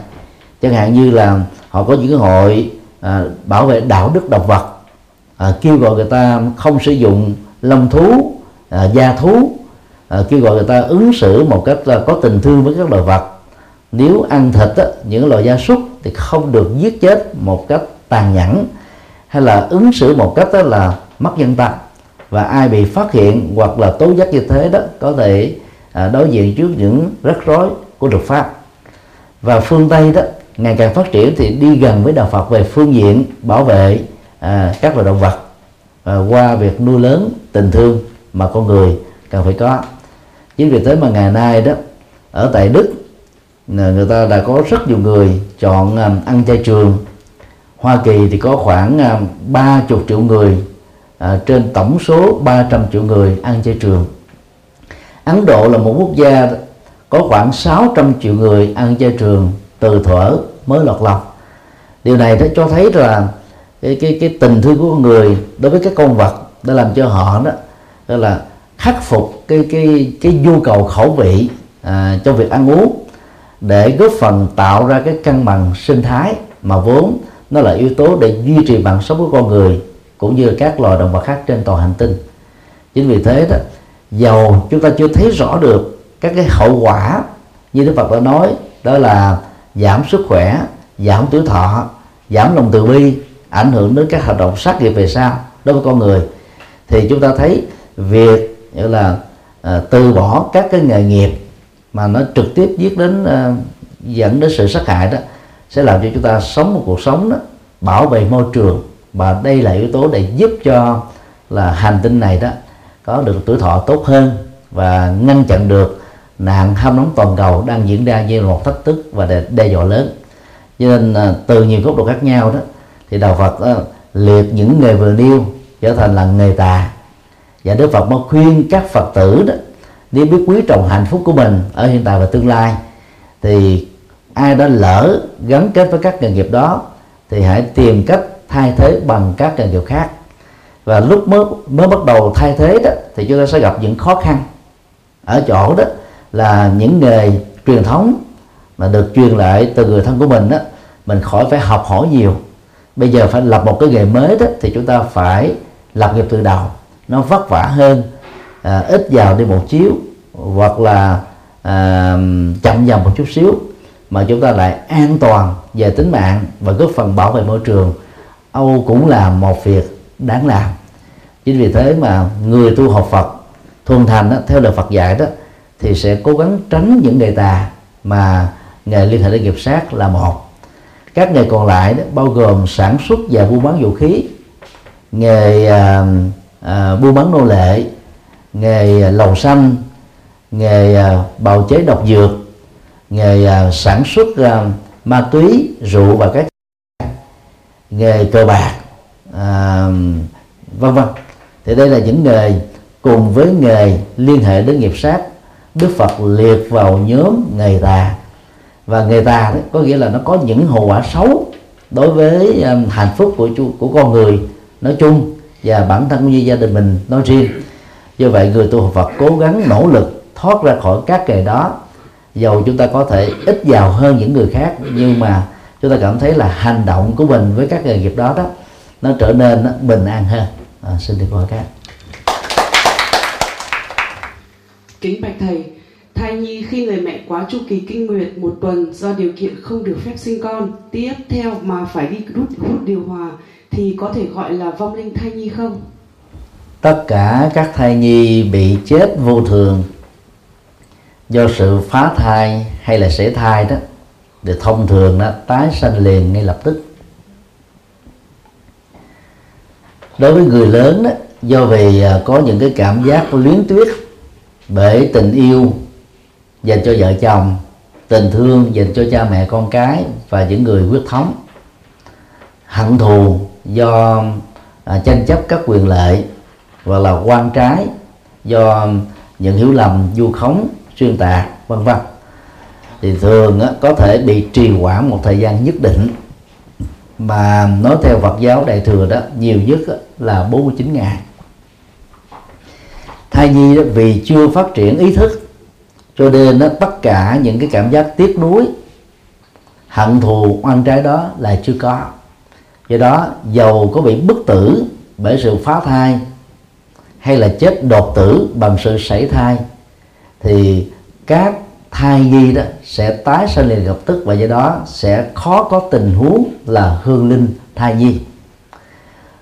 Chẳng hạn như là họ có những hội à, bảo vệ đạo đức động vật. À, kêu gọi người ta không sử dụng lông thú à, da thú. À, kêu gọi người ta ứng xử một cách là có tình thương với các loài vật. Nếu ăn thịt á, những loài gia súc thì không được giết chết một cách tàn nhẫn hay là ứng xử một cách đó là mất nhân tâm. Và ai bị phát hiện hoặc là tố giác như thế đó có thể à, đối diện trước những rắc rối của luật pháp. Và phương tây đó ngày càng phát triển thì đi gần với đạo Phật về phương diện bảo vệ à, các loài động vật à, qua việc nuôi lớn tình thương mà con người cần phải có. Chính vì thế mà ngày nay đó ở tại Đức người ta đã có rất nhiều người chọn à, ăn chay trường. Hoa Kỳ thì có khoảng à, ba chục triệu người à, trên tổng số 300 triệu người ăn chay trường. Ấn Độ là một quốc gia có khoảng 600 triệu người ăn chay trường từ thuở mới lọt lòng. Điều này đã cho thấy là cái cái cái tình thương của con người đối với các con vật đã làm cho họ đó, đó là khắc phục cái cái cái nhu cầu khẩu vị à, trong việc ăn uống để góp phần tạo ra cái cân bằng sinh thái mà vốn nó là yếu tố để duy trì mạng sống của con người cũng như các loài động vật khác trên toàn hành tinh. Chính vì thế đó dầu chúng ta chưa thấy rõ được các cái hậu quả như Đức Phật đã nói đó là giảm sức khỏe giảm tuổi thọ giảm lòng từ bi ảnh hưởng đến các hoạt động sát nghiệp về sau đối với con người. Thì chúng ta thấy việc như là à, từ bỏ các cái nghề nghiệp mà nó trực tiếp giết đến à, dẫn đến sự sát hại đó sẽ làm cho chúng ta sống một cuộc sống đó bảo vệ môi trường. Và đây là yếu tố để giúp cho là hành tinh này đó có được tuổi thọ tốt hơn và ngăn chặn được nạn ham nóng toàn cầu đang diễn ra như một thách thức và đe, đe dọa lớn. Cho nên à, từ nhiều góc độ khác nhau đó thì đạo Phật đó, liệt những nghề vừa nêu trở thành là nghề tà. Và Đức Phật mới khuyên các Phật tử đó nếu biết quý trọng hạnh phúc của mình ở hiện tại và tương lai thì ai đã lỡ gắn kết với các nghề nghiệp đó thì hãy tìm cách thay thế bằng các nghề nghiệp khác. Và lúc mới mới bắt đầu thay thế đó thì chúng ta sẽ gặp những khó khăn ở chỗ đó là những nghề truyền thống mà được truyền lại từ người thân của mình đó mình khỏi phải học hỏi nhiều. Bây giờ phải lập một cái nghề mới đó thì chúng ta phải lập nghiệp từ đầu. Nó vất vả hơn à, ít giàu đi một chiếu hoặc là à, chậm dần một chút xíu mà chúng ta lại an toàn về tính mạng và góp phần bảo vệ môi trường. Âu cũng là một việc đáng làm. Chính vì thế mà người tu học Phật thuần thành đó, theo lời Phật dạy đó thì sẽ cố gắng tránh những đề tà mà nghề liên hệ đến nghiệp sát là một. Các nghề còn lại đó, bao gồm sản xuất và buôn bán vũ khí nghề à, à, buôn bán nô lệ nghề à, lầu xanh nghề à, bào chế độc dược nghề à, sản xuất à, ma túy rượu và các nghề cờ bạc à, vân vân. Thì đây là những nghề cùng với nghề liên hệ đến nghiệp sát. Đức Phật liệt vào nhóm nghề tà. Và nghề tà đó có nghĩa là nó có những hậu quả xấu đối với um, hạnh phúc của của con người nói chung và bản thân cũng như gia đình mình nói riêng. Do vậy người tu học Phật cố gắng nỗ lực thoát ra khỏi các nghề đó. Dầu chúng ta có thể ít giàu hơn những người khác nhưng mà chúng ta cảm thấy là hành động của mình với các nghề nghiệp đó đó nó trở nên bình an hơn. À, xin được hỏi các kính bạch thầy, thai nhi khi người mẹ quá chu kỳ kinh nguyệt một tuần do điều kiện không được phép sinh con, tiếp theo mà phải đi rút, hút điều hòa, thì có thể gọi là vong linh thai nhi không? Tất cả các thai nhi bị chết vô thường do sự phá thai hay là sẻ thai đó thì thông thường nó tái sanh liền ngay lập tức. Đối với người lớn đó, do vì à, có những cái cảm giác luyến tuyết bởi tình yêu dành cho vợ chồng tình thương dành cho cha mẹ con cái và những người quyết thống. Hận thù do à, tranh chấp các quyền lợi hoặc là quan trái do những hiểu lầm du khống xuyên tạc vân vân. Thì thường á, có thể bị trì hoãn một thời gian nhất định. Mà nói theo Phật giáo đại thừa đó nhiều nhất á, là 49 ngày thai nhi đó vì chưa phát triển ý thức cho nên đó, tất cả những cái cảm giác tiếc nuối hận thù oan trái đó là chưa có. Do đó dầu có bị bức tử bởi sự phá thai hay là chết đột tử bằng sự sảy thai thì các thai nhi đó sẽ tái sinh liền lập tức và do đó sẽ khó có tình huống là hương linh thai nhi.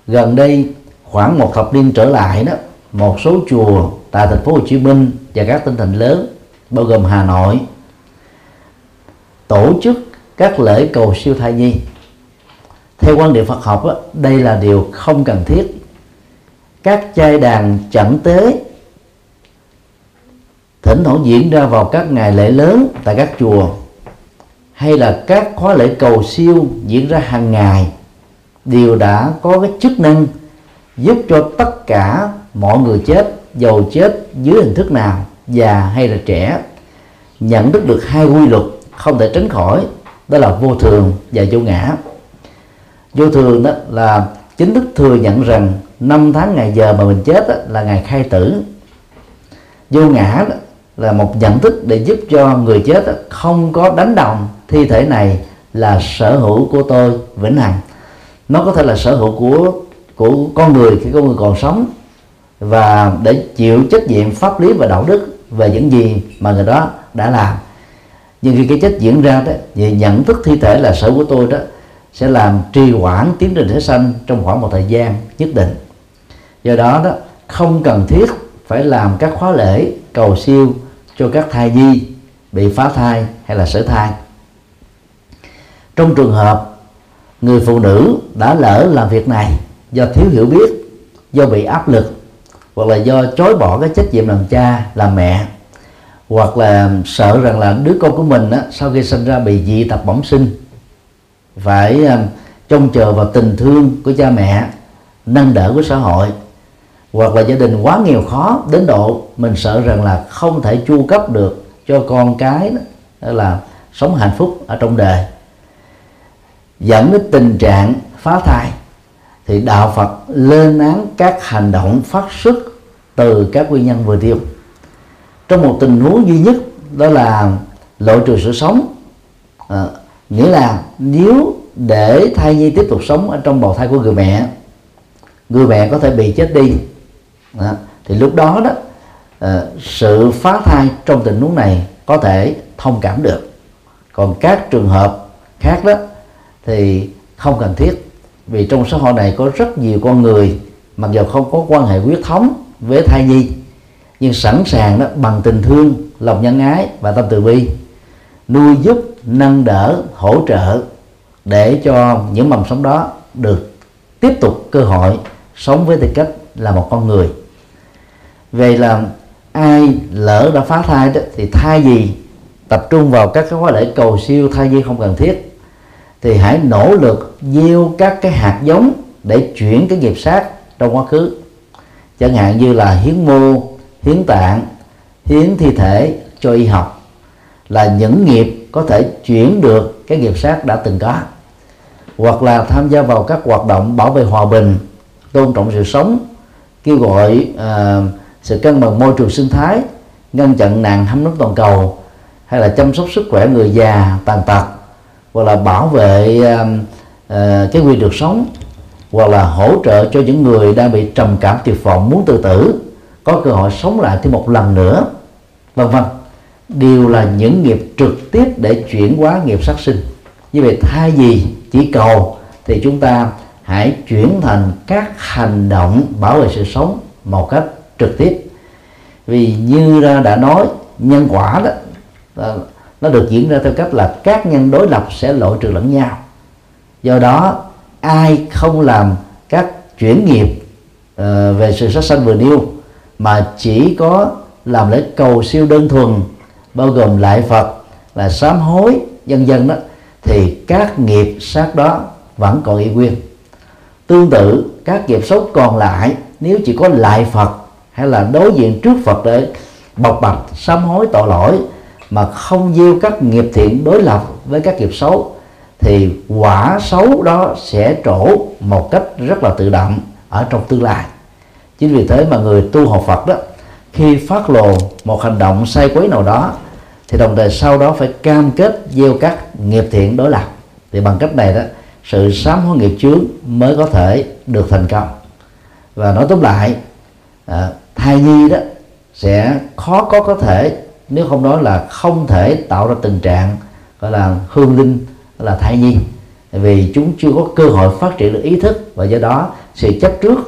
Gần đây khoảng một thập niên trở lại đó một số chùa tại thành phố Hồ Chí Minh và các tỉnh thành lớn, bao gồm Hà Nội, tổ chức các lễ cầu siêu thai nhi. Theo quan điểm Phật học đây là điều không cần thiết. Các chai đàn chẳng tế, thỉnh thoảng diễn ra vào các ngày lễ lớn tại các chùa, hay là các khóa lễ cầu siêu diễn ra hàng ngày, đều đã có cái chức năng giúp cho tất cả mọi người chết dầu chết dưới hình thức nào già hay là trẻ nhận thức được hai quy luật không thể tránh khỏi đó là vô thường và vô ngã. Vô thường đó là chính thức thừa nhận rằng năm tháng ngày giờ mà mình chết đó, là ngày khai tử. Vô ngã đó, là một nhận thức để giúp cho người chết đó, không có đánh đồng thi thể này là sở hữu của tôi vĩnh hằng. Nó có thể là sở hữu của của con người khi con người còn sống và để chịu trách nhiệm pháp lý và đạo đức về những gì mà người đó đã làm. Nhưng khi cái chết diễn ra đó, về nhận thức thi thể là sở của tôi đó, sẽ làm trì hoãn tiến trình thể sanh trong khoảng một thời gian nhất định. Do đó đó, không cần thiết phải làm các khóa lễ cầu siêu cho các thai nhi bị phá thai hay là sở thai. Trong trường hợp người phụ nữ đã lỡ làm việc này do thiếu hiểu biết, do bị áp lực hoặc là do chối bỏ cái trách nhiệm làm cha làm mẹ hoặc là sợ rằng là đứa con của mình á, sau khi sinh ra bị dị tật bẩm sinh phải ờ, trông chờ vào tình thương của cha mẹ nâng đỡ của xã hội hoặc là gia đình quá nghèo khó đến độ mình sợ rằng là không thể chu cấp được cho con cái đó, đó là sống hạnh phúc ở trong đời. Dẫn đến tình trạng phá thai thì đạo Phật lên án các hành động phát xuất từ các nguyên nhân vừa nêu. Trong một tình huống duy nhất đó là lộ trừ sự sống. À, nghĩa là nếu để thai nhi tiếp tục sống ở trong bào thai của người mẹ người mẹ có thể bị chết đi. À, thì lúc đó đó à, sự phá thai trong tình huống này có thể thông cảm được. Còn các trường hợp khác đó thì không cần thiết vì trong xã hội này có rất nhiều con người, mặc dù không có quan hệ huyết thống với thai nhi, nhưng sẵn sàng đó bằng tình thương, lòng nhân ái và tâm từ bi, nuôi giúp, nâng đỡ, hỗ trợ để cho những mầm sống đó được tiếp tục cơ hội sống với tư cách là một con người. Về là ai lỡ đã phá thai đó thì thay gì tập trung vào các cái khóa lễ cầu siêu thai nhi không cần thiết thì hãy nỗ lực gieo các cái hạt giống để chuyển cái nghiệp sát trong quá khứ. Chẳng hạn như là hiến mô hiến tạng hiến thi thể cho y học là những nghiệp có thể chuyển được cái nghiệp sát đã từng có. Hoặc là tham gia vào các hoạt động bảo vệ hòa bình tôn trọng sự sống kêu gọi uh, sự cân bằng môi trường sinh thái ngăn chặn nạn hâm nóng toàn cầu hay là chăm sóc sức khỏe người già tàn tật hoặc là bảo vệ uh, cái quyền được sống hoặc là hỗ trợ cho những người đang bị trầm cảm tuyệt vọng muốn tự tử. Có cơ hội sống lại thêm một lần nữa vân vân. Đều là những nghiệp trực tiếp để chuyển hóa nghiệp sát sinh. Như vậy thay vì chỉ cầu thì chúng ta hãy chuyển thành các hành động bảo vệ sự sống một cách trực tiếp. Vì như đã nói nhân quả đó ờ, nó được diễn ra theo cách là các nhân đối lập sẽ lộ trừ lẫn nhau. Do đó ai không làm các chuyển nghiệp uh, về sự sát sanh vừa nêu mà chỉ có làm lễ cầu siêu đơn thuần bao gồm lại Phật là sám hối dân dân đó thì các nghiệp sát đó vẫn còn y nguyên. Tương tự các nghiệp xấu còn lại nếu chỉ có lại Phật hay là đối diện trước Phật để bộc bạch sám hối tội lỗi mà không gieo các nghiệp thiện đối lập với các nghiệp xấu thì quả xấu đó sẽ trổ một cách rất là tự động ở trong tương lai. Chính vì thế mà người tu học Phật đó khi phát lộ một hành động sai quấy nào đó thì đồng thời sau đó phải cam kết gieo các nghiệp thiện đối lập. Thì bằng cách này đó sự sám hối nghiệp chướng mới có thể được thành công. Và nói tóm lại à, thai nhi đó sẽ khó có có thể nếu không nói là không thể tạo ra tình trạng gọi là hương linh là thai nhi. Vì chúng chưa có cơ hội phát triển được ý thức và do đó sự chấp trước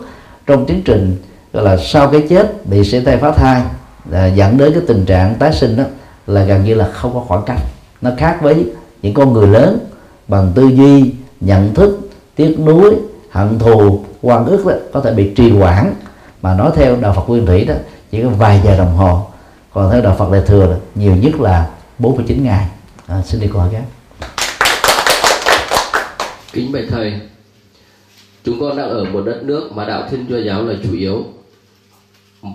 trong tiến trình gọi là sau cái chết bị sảy thai phá thai là dẫn đến cái tình trạng tái sinh đó là gần như là không có khoảng cách. Nó khác với những con người lớn bằng tư duy nhận thức tiếc nuối hận thù quan ức đó, có thể bị trì hoãn. Mà nói theo đạo Phật nguyên thủy đó chỉ có vài giờ đồng hồ còn theo đạo Phật đại thừa nhiều nhất là 49 ngày. À, xin đi câu hỏi khác kính bạch thầy chúng con đang ở một đất nước mà đạo thiên chúa giáo là chủ yếu.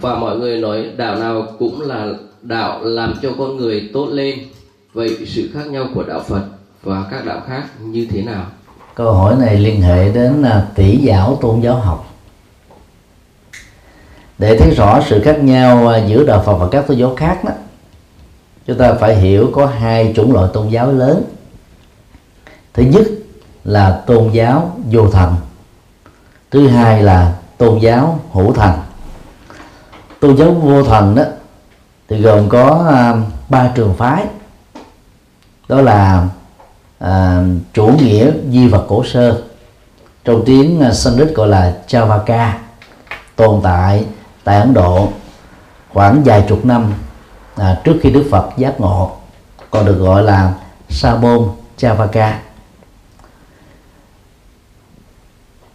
Và mọi người nói đạo nào cũng là đạo làm cho con người tốt lên. Vậy sự khác nhau của đạo phật và các đạo khác như thế nào? Câu hỏi này liên hệ đến à, tỷ giáo tôn giáo học để thấy rõ sự khác nhau à, giữa đạo phật và các tôn giáo khác đó chúng ta phải hiểu có hai chủng loại tôn giáo lớn. Thứ nhất là tôn giáo vô thần thứ hai là tôn giáo hữu thần. Tôn giáo vô thần đó thì gồm có à, ba trường phái đó là à, chủ nghĩa di vật cổ sơ trong tiếng à, Sanskrit gọi là Chavaka tồn tại tại Ấn Độ khoảng vài chục năm à, trước khi Đức Phật giác ngộ còn được gọi là Sa môn Chavaka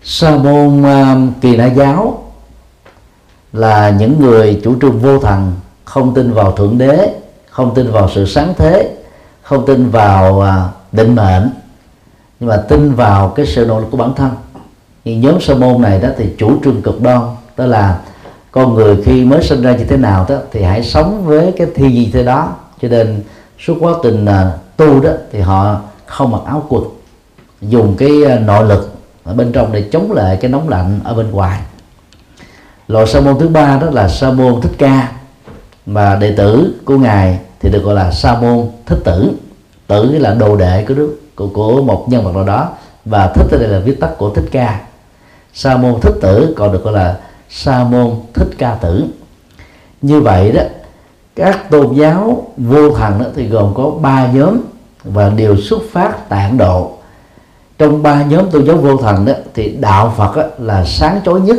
Sa môn uh, Kỳ Na giáo là những người chủ trương vô thần không tin vào thượng đế không tin vào sự sáng thế không tin vào uh, định mệnh nhưng mà tin vào cái sự nỗ lực của bản thân. Thì nhóm sa môn này đó thì chủ trương cực đoan đó là con người khi mới sinh ra như thế nào đó thì hãy sống với cái thi gì thế đó. Cho nên suốt quá trình à, tu đó thì họ không mặc áo quần dùng cái à, nội lực ở bên trong để chống lại cái nóng lạnh ở bên ngoài. Loại sa môn thứ ba đó là sa môn thích ca mà đệ tử của ngài thì được gọi là sa môn thích tử. Tử là đồ đệ của đức của, của một nhân vật nào đó và thích ở đây là viết tắt của thích ca. Sa môn thích tử còn được gọi là sa môn thích ca tử. Như vậy đó các tôn giáo vô thần đó thì gồm có ba nhóm và đều xuất phát tạng độ. Trong ba nhóm tôn giáo vô thần đó thì đạo Phật đó, là sáng chói nhất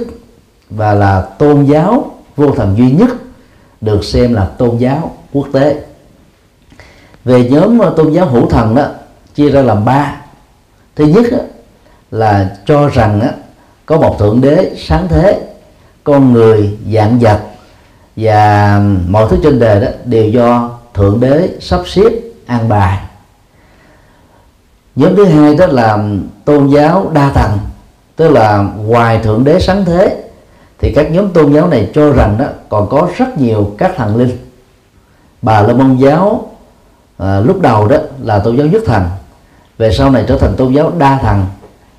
và là tôn giáo vô thần duy nhất được xem là tôn giáo quốc tế. Về nhóm ờ, tôn giáo hữu thần đó chia ra làm ba. Thứ nhất đó, là cho rằng đó, có một thượng đế sáng thế con người dạng vật và mọi thứ trên đời đó đều do thượng đế sắp xếp an bài. Nhóm thứ hai đó là tôn giáo đa tầng tức là ngoài thượng đế sáng thế thì các nhóm tôn giáo này cho rằng đó còn có rất nhiều các thần linh. Bà la môn giáo à, lúc đầu đó là tôn giáo nhất thần về sau này trở thành tôn giáo đa thần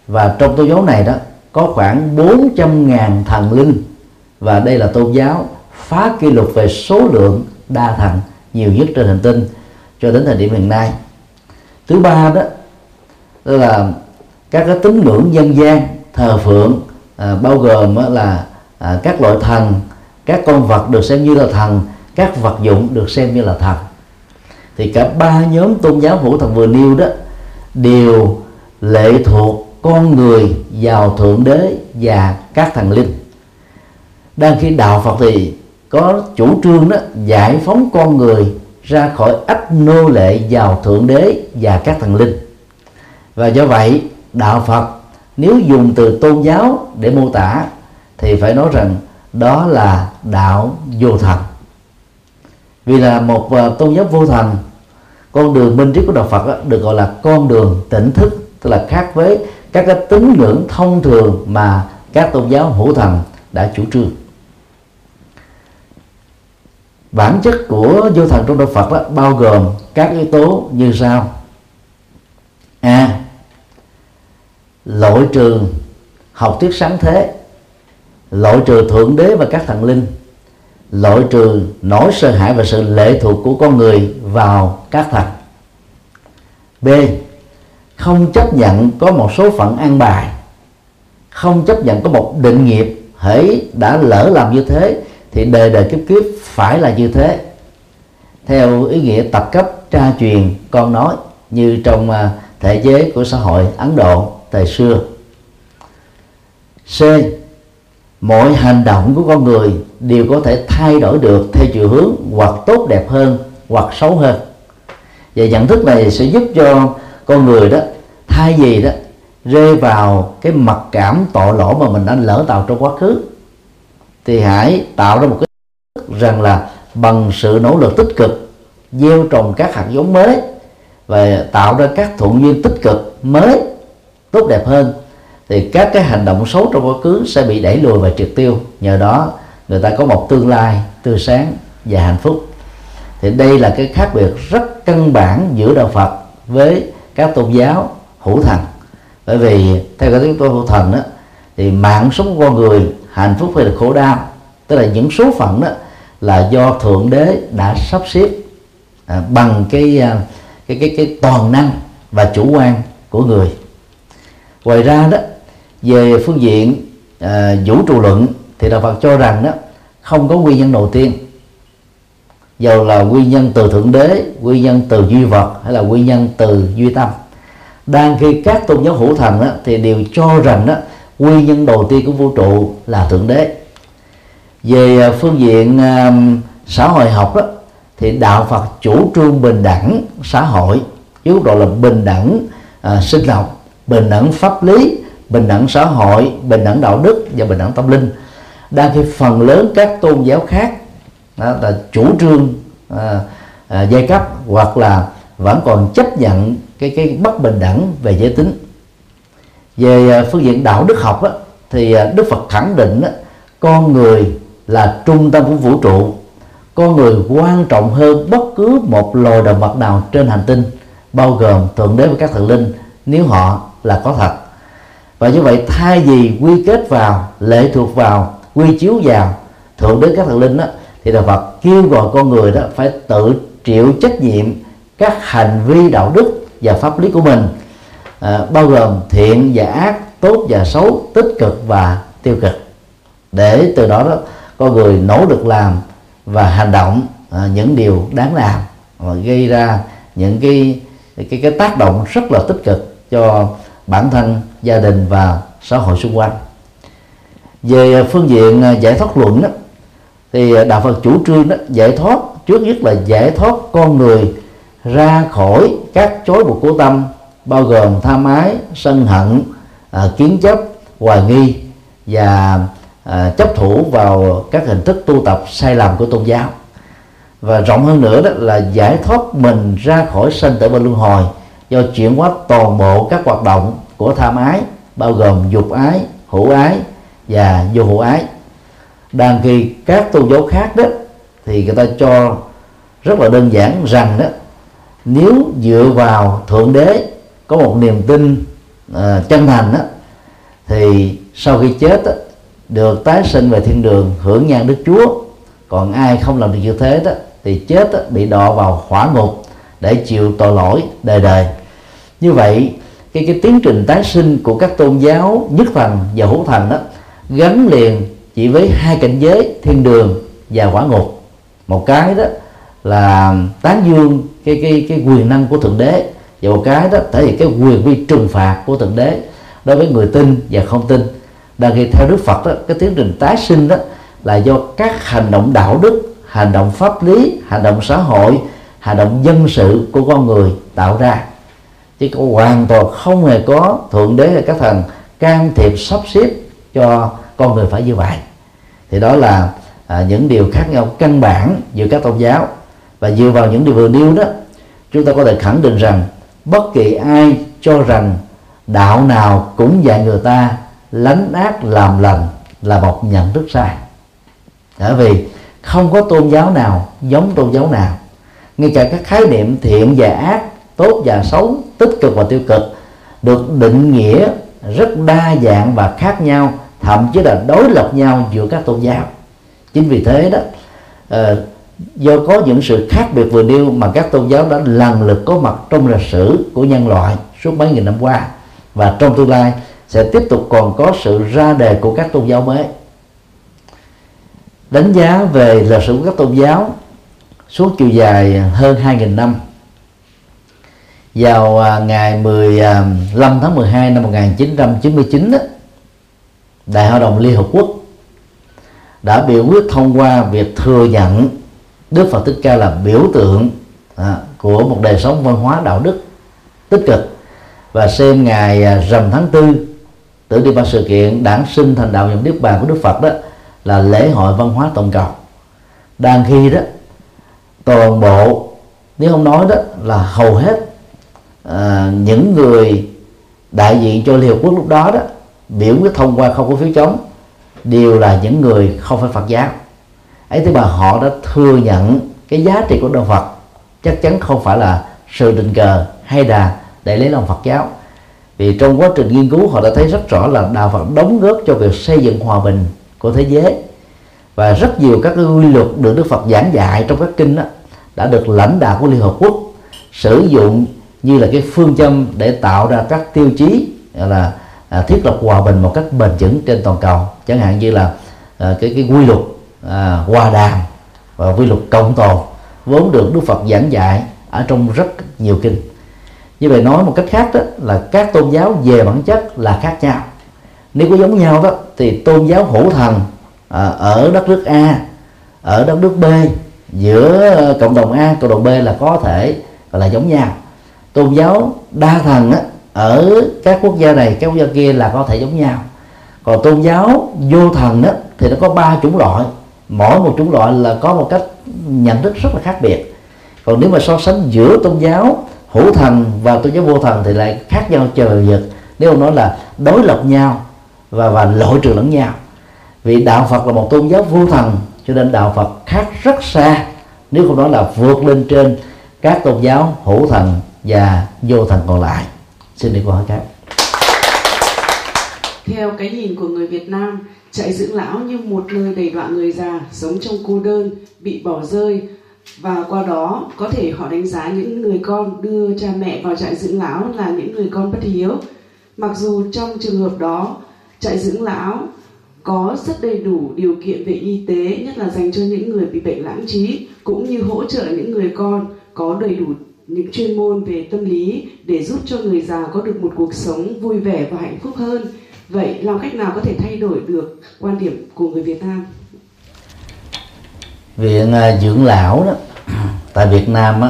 và trong tôn giáo này đó có khoảng 400.000 thần linh và đây là tôn giáo phá kỷ lục về số lượng đa thần nhiều nhất trên hành tinh cho đến thời điểm hiện nay. Thứ ba đó là các cái tín ngưỡng dân gian thờ phượng à, bao gồm là à, các loại thần các con vật được xem như là thần các vật dụng được xem như là thần. Thì cả ba nhóm tôn giáo hữu thần vừa nêu đó đều lệ thuộc con người vào thượng đế và các thần linh đang khi đạo phật thì có chủ trương đó giải phóng con người ra khỏi ách nô lệ vào thượng đế và các thần linh. Và do vậy đạo phật nếu dùng từ tôn giáo để mô tả thì phải nói rằng đó là đạo vô thần. Vì là một à, tôn giáo vô thần con đường minh triết của đạo Phật đó, được gọi là con đường tỉnh thức tức là khác với các cái tín ngưỡng thông thường mà các tôn giáo hữu thần đã chủ trương bản chất của vô thần trong đạo Phật đó, bao gồm các yếu tố như sau. A. À, loại trừ học thuyết sáng thế. Loại trừ thượng đế và các thần linh. Loại trừ nỗi sợ hãi và sự lệ thuộc của con người vào các thần. B. Không chấp nhận có một số phận an bài. Không chấp nhận có một định nghiệp hễ đã lỡ làm như thế thì đời đời kiếp kiếp phải là như thế. Theo ý nghĩa tập cấp tra truyền con nói như trong à, thể chế của xã hội Ấn Độ thời xưa. C. Mọi hành động của con người đều có thể thay đổi được theo chiều hướng hoặc tốt đẹp hơn hoặc xấu hơn. Và nhận thức này sẽ giúp cho con người đó, thay vì đó, rơi vào cái mặc cảm tội lỗi mà mình đã lỡ tạo trong quá khứ thì hãy tạo ra một cái rằng là bằng sự nỗ lực tích cực, gieo trồng các hạt giống mới và tạo ra các thuận duyên tích cực mới, tốt đẹp hơn, thì các cái hành động xấu trong quá khứ sẽ bị đẩy lùi và triệt tiêu. Nhờ đó, người ta có một tương lai tươi sáng và hạnh phúc. Thì đây là cái khác biệt rất căn bản giữa đạo Phật với các tôn giáo hữu thần. Bởi vì, theo cái tiếng tôi hữu thần đó thì mạng sống của con người hạnh phúc hay là khổ đau. Tức là những số phận đó là do thượng đế đã sắp xếp à, bằng cái, à, cái cái cái toàn năng và chủ quan của người. Ngoài ra đó về phương diện à, vũ trụ luận thì đạo Phật cho rằng đó không có nguyên nhân đầu tiên. Dầu là nguyên nhân từ thượng đế nguyên nhân từ duy vật hay là nguyên nhân từ duy tâm. Đang khi các tôn giáo hữu thần đó, thì đều cho rằng đó nguyên nhân đầu tiên của vũ trụ là thượng đế. Về à, phương diện uh, xã hội học đó thì đạo Phật chủ trương bình đẳng xã hội yếu độ là bình đẳng à, sinh học bình đẳng pháp lý bình đẳng xã hội bình đẳng đạo đức và bình đẳng tâm linh. Đang khi phần lớn các tôn giáo khác đó là chủ trương à, à, giai cấp hoặc là vẫn còn chấp nhận cái cái bất bình đẳng về giới tính về à, phương diện đạo đức học á, thì à, Đức Phật khẳng định á, con người là trung tâm của vũ trụ. Con người quan trọng hơn bất cứ một loài động vật nào trên hành tinh bao gồm thượng đế và các thần linh nếu họ là có thật. Và như vậy thay vì quy kết vào lệ thuộc vào quy chiếu vào thượng đế các thần linh đó thì đạo Phật kêu gọi con người đó phải tự chịu trách nhiệm các hành vi đạo đức và pháp lý của mình à, bao gồm thiện và ác tốt và xấu tích cực và tiêu cực. Để từ đó đó con người nỗ lực làm và hành động à, những điều đáng làm và gây ra những cái cái cái tác động rất là tích cực cho bản thân gia đình và xã hội xung quanh. Về phương diện ờ, giải thoát luận đó, thì đạo Phật chủ trương đó giải thoát trước nhất là giải thoát con người ra khỏi các chối buộc của tâm bao gồm tham ái sân hận à, kiến chấp hoài nghi và à, chấp thủ vào các hình thức tu tập sai lầm của tôn giáo. Và rộng hơn nữa đó là giải thoát mình ra khỏi sanh tử và luân hồi do chuyển hóa toàn bộ các hoạt động của tham ái bao gồm dục ái hữu ái và vô hữu ái. Đang khi các tôn giáo khác đó thì người ta cho rất là đơn giản rằng đó nếu dựa vào thượng đế có một niềm tin à, chân thành đó thì sau khi chết đó, được tái sinh về thiên đường hưởng nhan đức chúa. Còn ai không làm được như thế đó thì chết đó, bị đọa vào hỏa ngục để chịu tội lỗi đời đời. Như vậy cái cái tiến trình tái sinh của các tôn giáo nhất thần và hữu thần đó gắn liền chỉ với hai cảnh giới thiên đường và quả ngục. Một cái đó là tán dương cái cái cái quyền năng của thượng đế và một cái đó thể hiện cái quyền vi trừng phạt của thượng đế đối với người tin và không tin. Đang khi theo đức phật đó cái tiến trình tái sinh đó là do các hành động đạo đức hành động pháp lý hành động xã hội hành động dân sự của con người tạo ra. Chứ hoàn toàn không hề có thượng đế hay các thần can thiệp sắp xếp cho con người phải như vậy. Thì đó là à, những điều khác nhau căn bản giữa các tôn giáo. Và dựa vào những điều vừa nêu đó chúng ta có thể khẳng định rằng bất kỳ ai cho rằng đạo nào cũng dạy người ta, lánh ác làm lành là một nhận thức sai. Bởi vì không có tôn giáo nào giống tôn giáo nào. Ngay cả các khái niệm thiện và ác, tốt và xấu, tích cực và tiêu cực được định nghĩa rất đa dạng và khác nhau, thậm chí là đối lập nhau giữa các tôn giáo. Chính vì thế đó ờ, do có những sự khác biệt vừa nêu mà các tôn giáo đã lần lượt có mặt trong lịch sử của nhân loại suốt mấy nghìn năm qua. Và trong tương lai sẽ tiếp tục còn có sự ra đề của các tôn giáo mới. Đánh giá về lịch sử của các tôn giáo suốt chiều dài hơn 2.000 năm. Vào à, ngày 15 à, tháng 12 năm 1999 đó, Đại hội đồng Liên Hợp Quốc đã biểu quyết thông qua việc thừa nhận Đức Phật Thích Ca là biểu tượng à, của một đời sống văn hóa đạo đức tích cực. Và xem ngày à, rằm tháng tư tự đi ba sự kiện đản sinh thành đạo nhập niết bàn của Đức Phật đó là lễ hội văn hóa toàn cầu. Đang khi đó toàn bộ nếu không nói đó là hầu hết à, những người đại diện cho Liên Hợp Quốc lúc đó đó biểu quyết thông qua không có phiếu chống đều là những người không phải Phật giáo ấy thế mà họ đã thừa nhận cái giá trị của đạo Phật. Chắc chắn không phải là sự tình cờ hay là để lấy lòng Phật giáo. Vì trong quá trình nghiên cứu họ đã thấy rất rõ là đạo Phật đóng góp cho việc xây dựng hòa bình của thế giới. Và rất nhiều các cái quy luật được Đức Phật giảng dạy trong các kinh đó, đã được lãnh đạo của Liên Hợp Quốc sử dụng như là cái phương châm để tạo ra các tiêu chí là à, thiết lập hòa bình một cách bền vững trên toàn cầu. Chẳng hạn như là à, cái cái quy luật à, hòa đàm và quy luật cộng tồn vốn được Đức Phật giảng dạy ở trong rất nhiều kinh. Như vậy nói một cách khác đó là các tôn giáo về bản chất là khác nhau. Nếu có giống nhau đó thì tôn giáo hữu thần à, ở đất nước A ở đất nước B giữa cộng đồng A cộng đồng B là có thể gọi là giống nhau. Tôn giáo đa thần á, ở các quốc gia này các quốc gia kia là có thể giống nhau. Còn tôn giáo vô thần đó thì nó có ba chủng loại mỗi một chủng loại là có một cách nhận thức rất là khác biệt. Còn nếu mà so sánh giữa tôn giáo, hữu thần và tôn giáo vô thần thì lại khác nhau trời vực. Nếu nói là đối lập nhau và và loại trừ lẫn nhau. Vì đạo Phật là một tôn giáo vô thần, cho nên đạo Phật khác rất xa, nếu không nói là vượt lên trên các tôn giáo hữu thần và vô thần còn lại. Xin đi câu hỏi khác theo cái nhìn của người Việt Nam trại dưỡng lão như một nơi đầy đọa người già, sống trong cô đơn, bị bỏ rơi. Và qua đó, có thể họ đánh giá những người con đưa cha mẹ vào trại dưỡng lão là những người con bất hiếu. Mặc dù trong trường hợp đó, trại dưỡng lão có rất đầy đủ điều kiện về y tế, nhất là dành cho những người bị bệnh lãng trí, cũng như hỗ trợ những người con có đầy đủ những chuyên môn về tâm lý để giúp cho người già có được một cuộc sống vui vẻ và hạnh phúc hơn vậy làm cách nào có thể thay đổi được quan điểm của người Việt Nam? Viện à, dưỡng lão đó, tại Việt Nam á,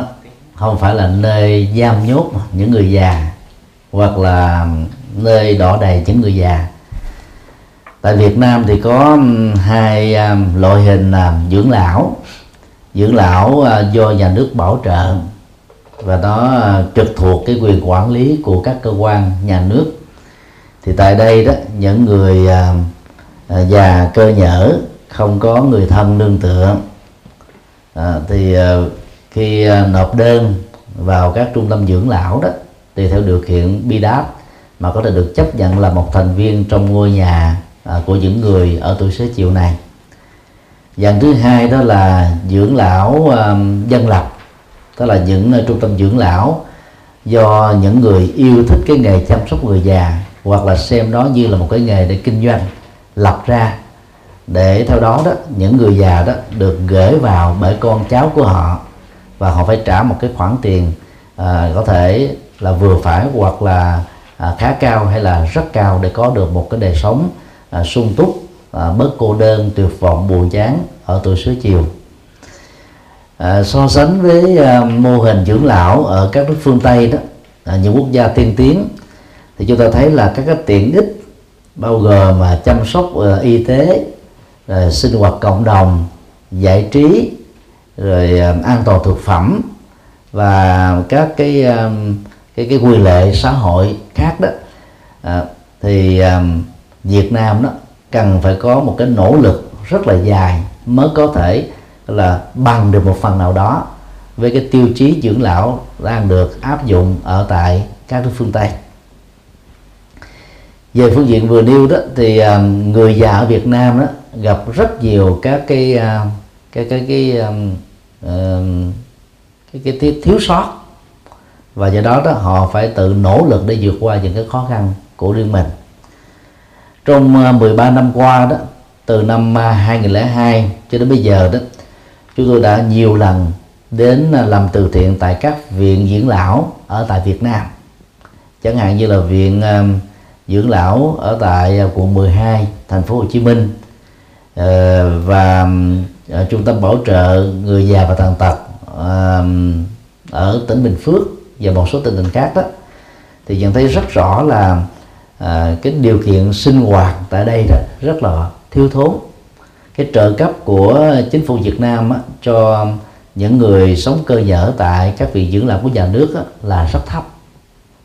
không phải là nơi giam nhốt những người già, hoặc là nơi đỏ đầy những người già. Tại Việt Nam thì có hai à, loại hình à, dưỡng lão. Dưỡng lão do nhà nước bảo trợ và nó trực thuộc cái quyền quản lý của các cơ quan nhà nước thì tại đây đó những người à, à, già cơ nhở không có người thân nương tựa. À, thì à, khi à, nộp đơn vào các trung tâm dưỡng lão đó tùy theo điều kiện bi đát mà có thể được chấp nhận là một thành viên trong ngôi nhà à, của những người ở tuổi xế chiều này. Dạng thứ hai đó là dưỡng lão à, dân lập tức là những uh, trung tâm dưỡng lão do những người yêu thích cái nghề chăm sóc người già hoặc là xem nó như là một cái nghề để kinh doanh lập ra. Để theo đó đó những người già đó được gửi vào bởi con cháu của họ và họ phải trả một cái khoản tiền à, có thể là vừa phải hoặc là à, khá cao hay là rất cao để có được một cái đời sống à, sung túc à, bớt cô đơn tuyệt vọng buồn chán ở tuổi xế chiều. À, so sánh với à, mô hình dưỡng lão ở các nước phương tây đó à, những quốc gia tiên tiến thì chúng ta thấy là các cái tiện ích bao gồm mà chăm sóc uh, y tế rồi sinh hoạt cộng đồng giải trí rồi uh, an toàn thực phẩm và các cái uh, cái cái quy lệ xã hội khác đó. À, thì um, Việt Nam đó cần phải có một cái nỗ lực rất là dài mới có thể là bằng được một phần nào đó với cái tiêu chí dưỡng lão đang được áp dụng ở tại các nước phương Tây về phương diện vừa nêu đó thì uh, người già ở Việt Nam đó gặp rất nhiều các cái uh, cái cái cái um, cái, cái, cái thiếu sót. Và do đó đó họ phải tự nỗ lực để vượt qua những cái khó khăn của riêng mình. Trong 13 năm qua đó từ năm 2002 cho đến bây giờ đó chúng tôi đã nhiều lần đến làm từ thiện tại các viện dưỡng lão ở tại Việt Nam. Chẳng hạn như là viện uh, dưỡng lão ở tại à, quận 12 thành phố Hồ Chí Minh. Ờ, và à, trung tâm bảo trợ người già và tàn tật à, ở tỉnh Bình Phước và một số tỉnh thành khác đó. Thì nhận thấy rất rõ là à, cái điều kiện sinh hoạt tại đây đó rất là thiếu thốn. Cái trợ cấp của chính phủ Việt Nam á, cho những người sống cơ nhở tại các viện dưỡng lão của nhà nước á, là rất thấp.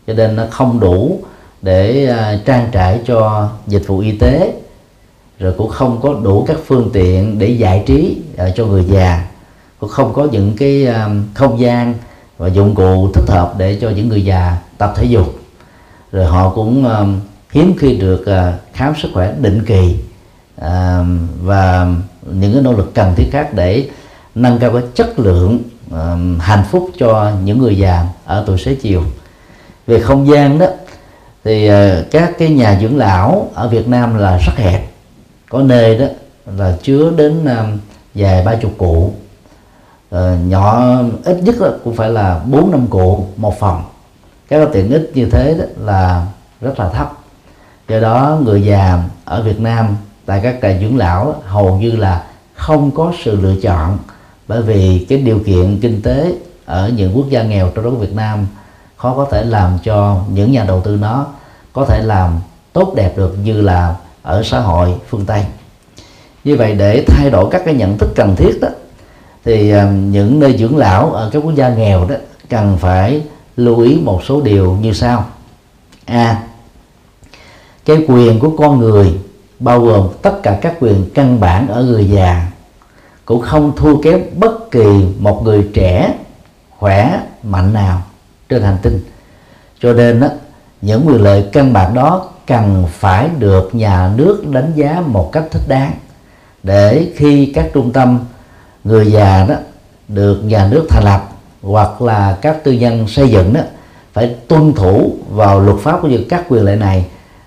Cho nên nó không đủ để à, trang trải cho dịch vụ y tế. Rồi cũng không có đủ các phương tiện để giải trí à, cho người già. Cũng không có những cái à, không gian và dụng cụ thích hợp để cho những người già tập thể dục. Rồi họ cũng hiếm khi được khám sức khỏe định kỳ và những cái nỗ lực cần thiết khác để nâng cao cái chất lượng hạnh phúc cho những người già ở tuổi xế chiều. Về không gian đó thì ờ, các cái nhà dưỡng lão ở Việt Nam là rất hẹp. Có nơi đó là chứa đến ờ, vài ba chục cụ. Ờ, nhỏ ít nhất là cũng phải là bốn năm cụ một phòng. Các tiện ích như thế đó là rất là thấp. Do đó người già ở Việt Nam, tại các trại dưỡng lão, hầu như là không có sự lựa chọn. Bởi vì cái điều kiện kinh tế ở những quốc gia nghèo trong đó Việt Nam khó có thể làm cho những nhà đầu tư nó có thể làm tốt đẹp được như là ở xã hội phương Tây. Như vậy để thay đổi các cái nhận thức cần thiết đó thì những nơi dưỡng lão ở các quốc gia nghèo đó cần phải lưu ý một số điều như sau. A à, cái quyền của con người bao gồm tất cả các quyền căn bản ở người già cũng không thua kém bất kỳ một người trẻ khỏe mạnh nào trên hành tinh. Cho nên đó, những quyền lợi căn bản đó cần phải được nhà nước đánh giá một cách thích đáng để khi các trung tâm, người già đó được nhà nước thành lập hoặc là các tư nhân xây dựng đó, phải tuân thủ vào luật pháp của các quyền lợi này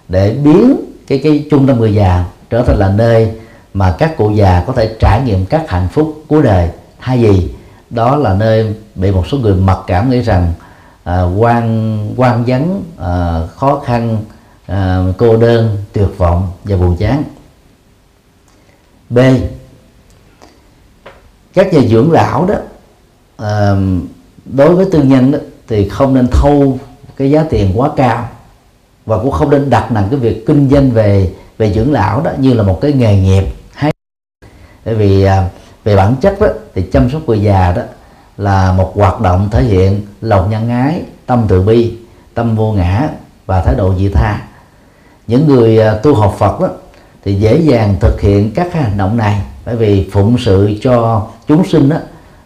để biến cái cái trung tâm người già trở thành là nơi mà các cụ già có thể trải nghiệm các hạnh phúc cuối đời. Thay vì đó là nơi bị một số người mặc cảm nghĩ rằng à, quan quan vấn à, khó khăn à, cô đơn tuyệt vọng và buồn chán. B. Các nhà dưỡng lão đó à, đối với tư nhân đó, thì không nên thâu cái giá tiền quá cao và cũng không nên đặt nặng cái việc kinh doanh về về dưỡng lão đó như là một cái nghề nghiệp hay. Bởi vì à, về bản chất đó thì chăm sóc người già đó là một hoạt động thể hiện lòng nhân ái tâm từ bi tâm vô ngã và thái độ vị tha. Những người à, tu học Phật đó thì dễ dàng thực hiện các hành động này bởi vì phụng sự cho chúng sinh đó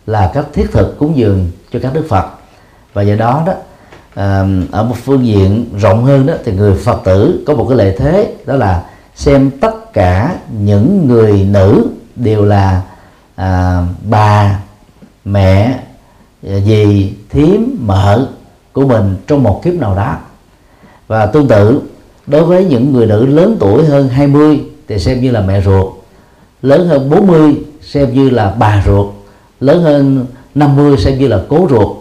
là các thiết thực cúng dường cho các đức Phật. Và do đó đó à, ở một phương diện rộng hơn đó thì người Phật tử có một cái lợi thế đó là xem tất cả những người nữ đều là à, bà mẹ dì thím mợ của mình trong một kiếp nào đó. Và tương tự đối với những người nữ lớn tuổi hơn 20 thì xem như là mẹ ruột lớn hơn 40 xem như là bà ruột lớn hơn 50 xem như là cố ruột.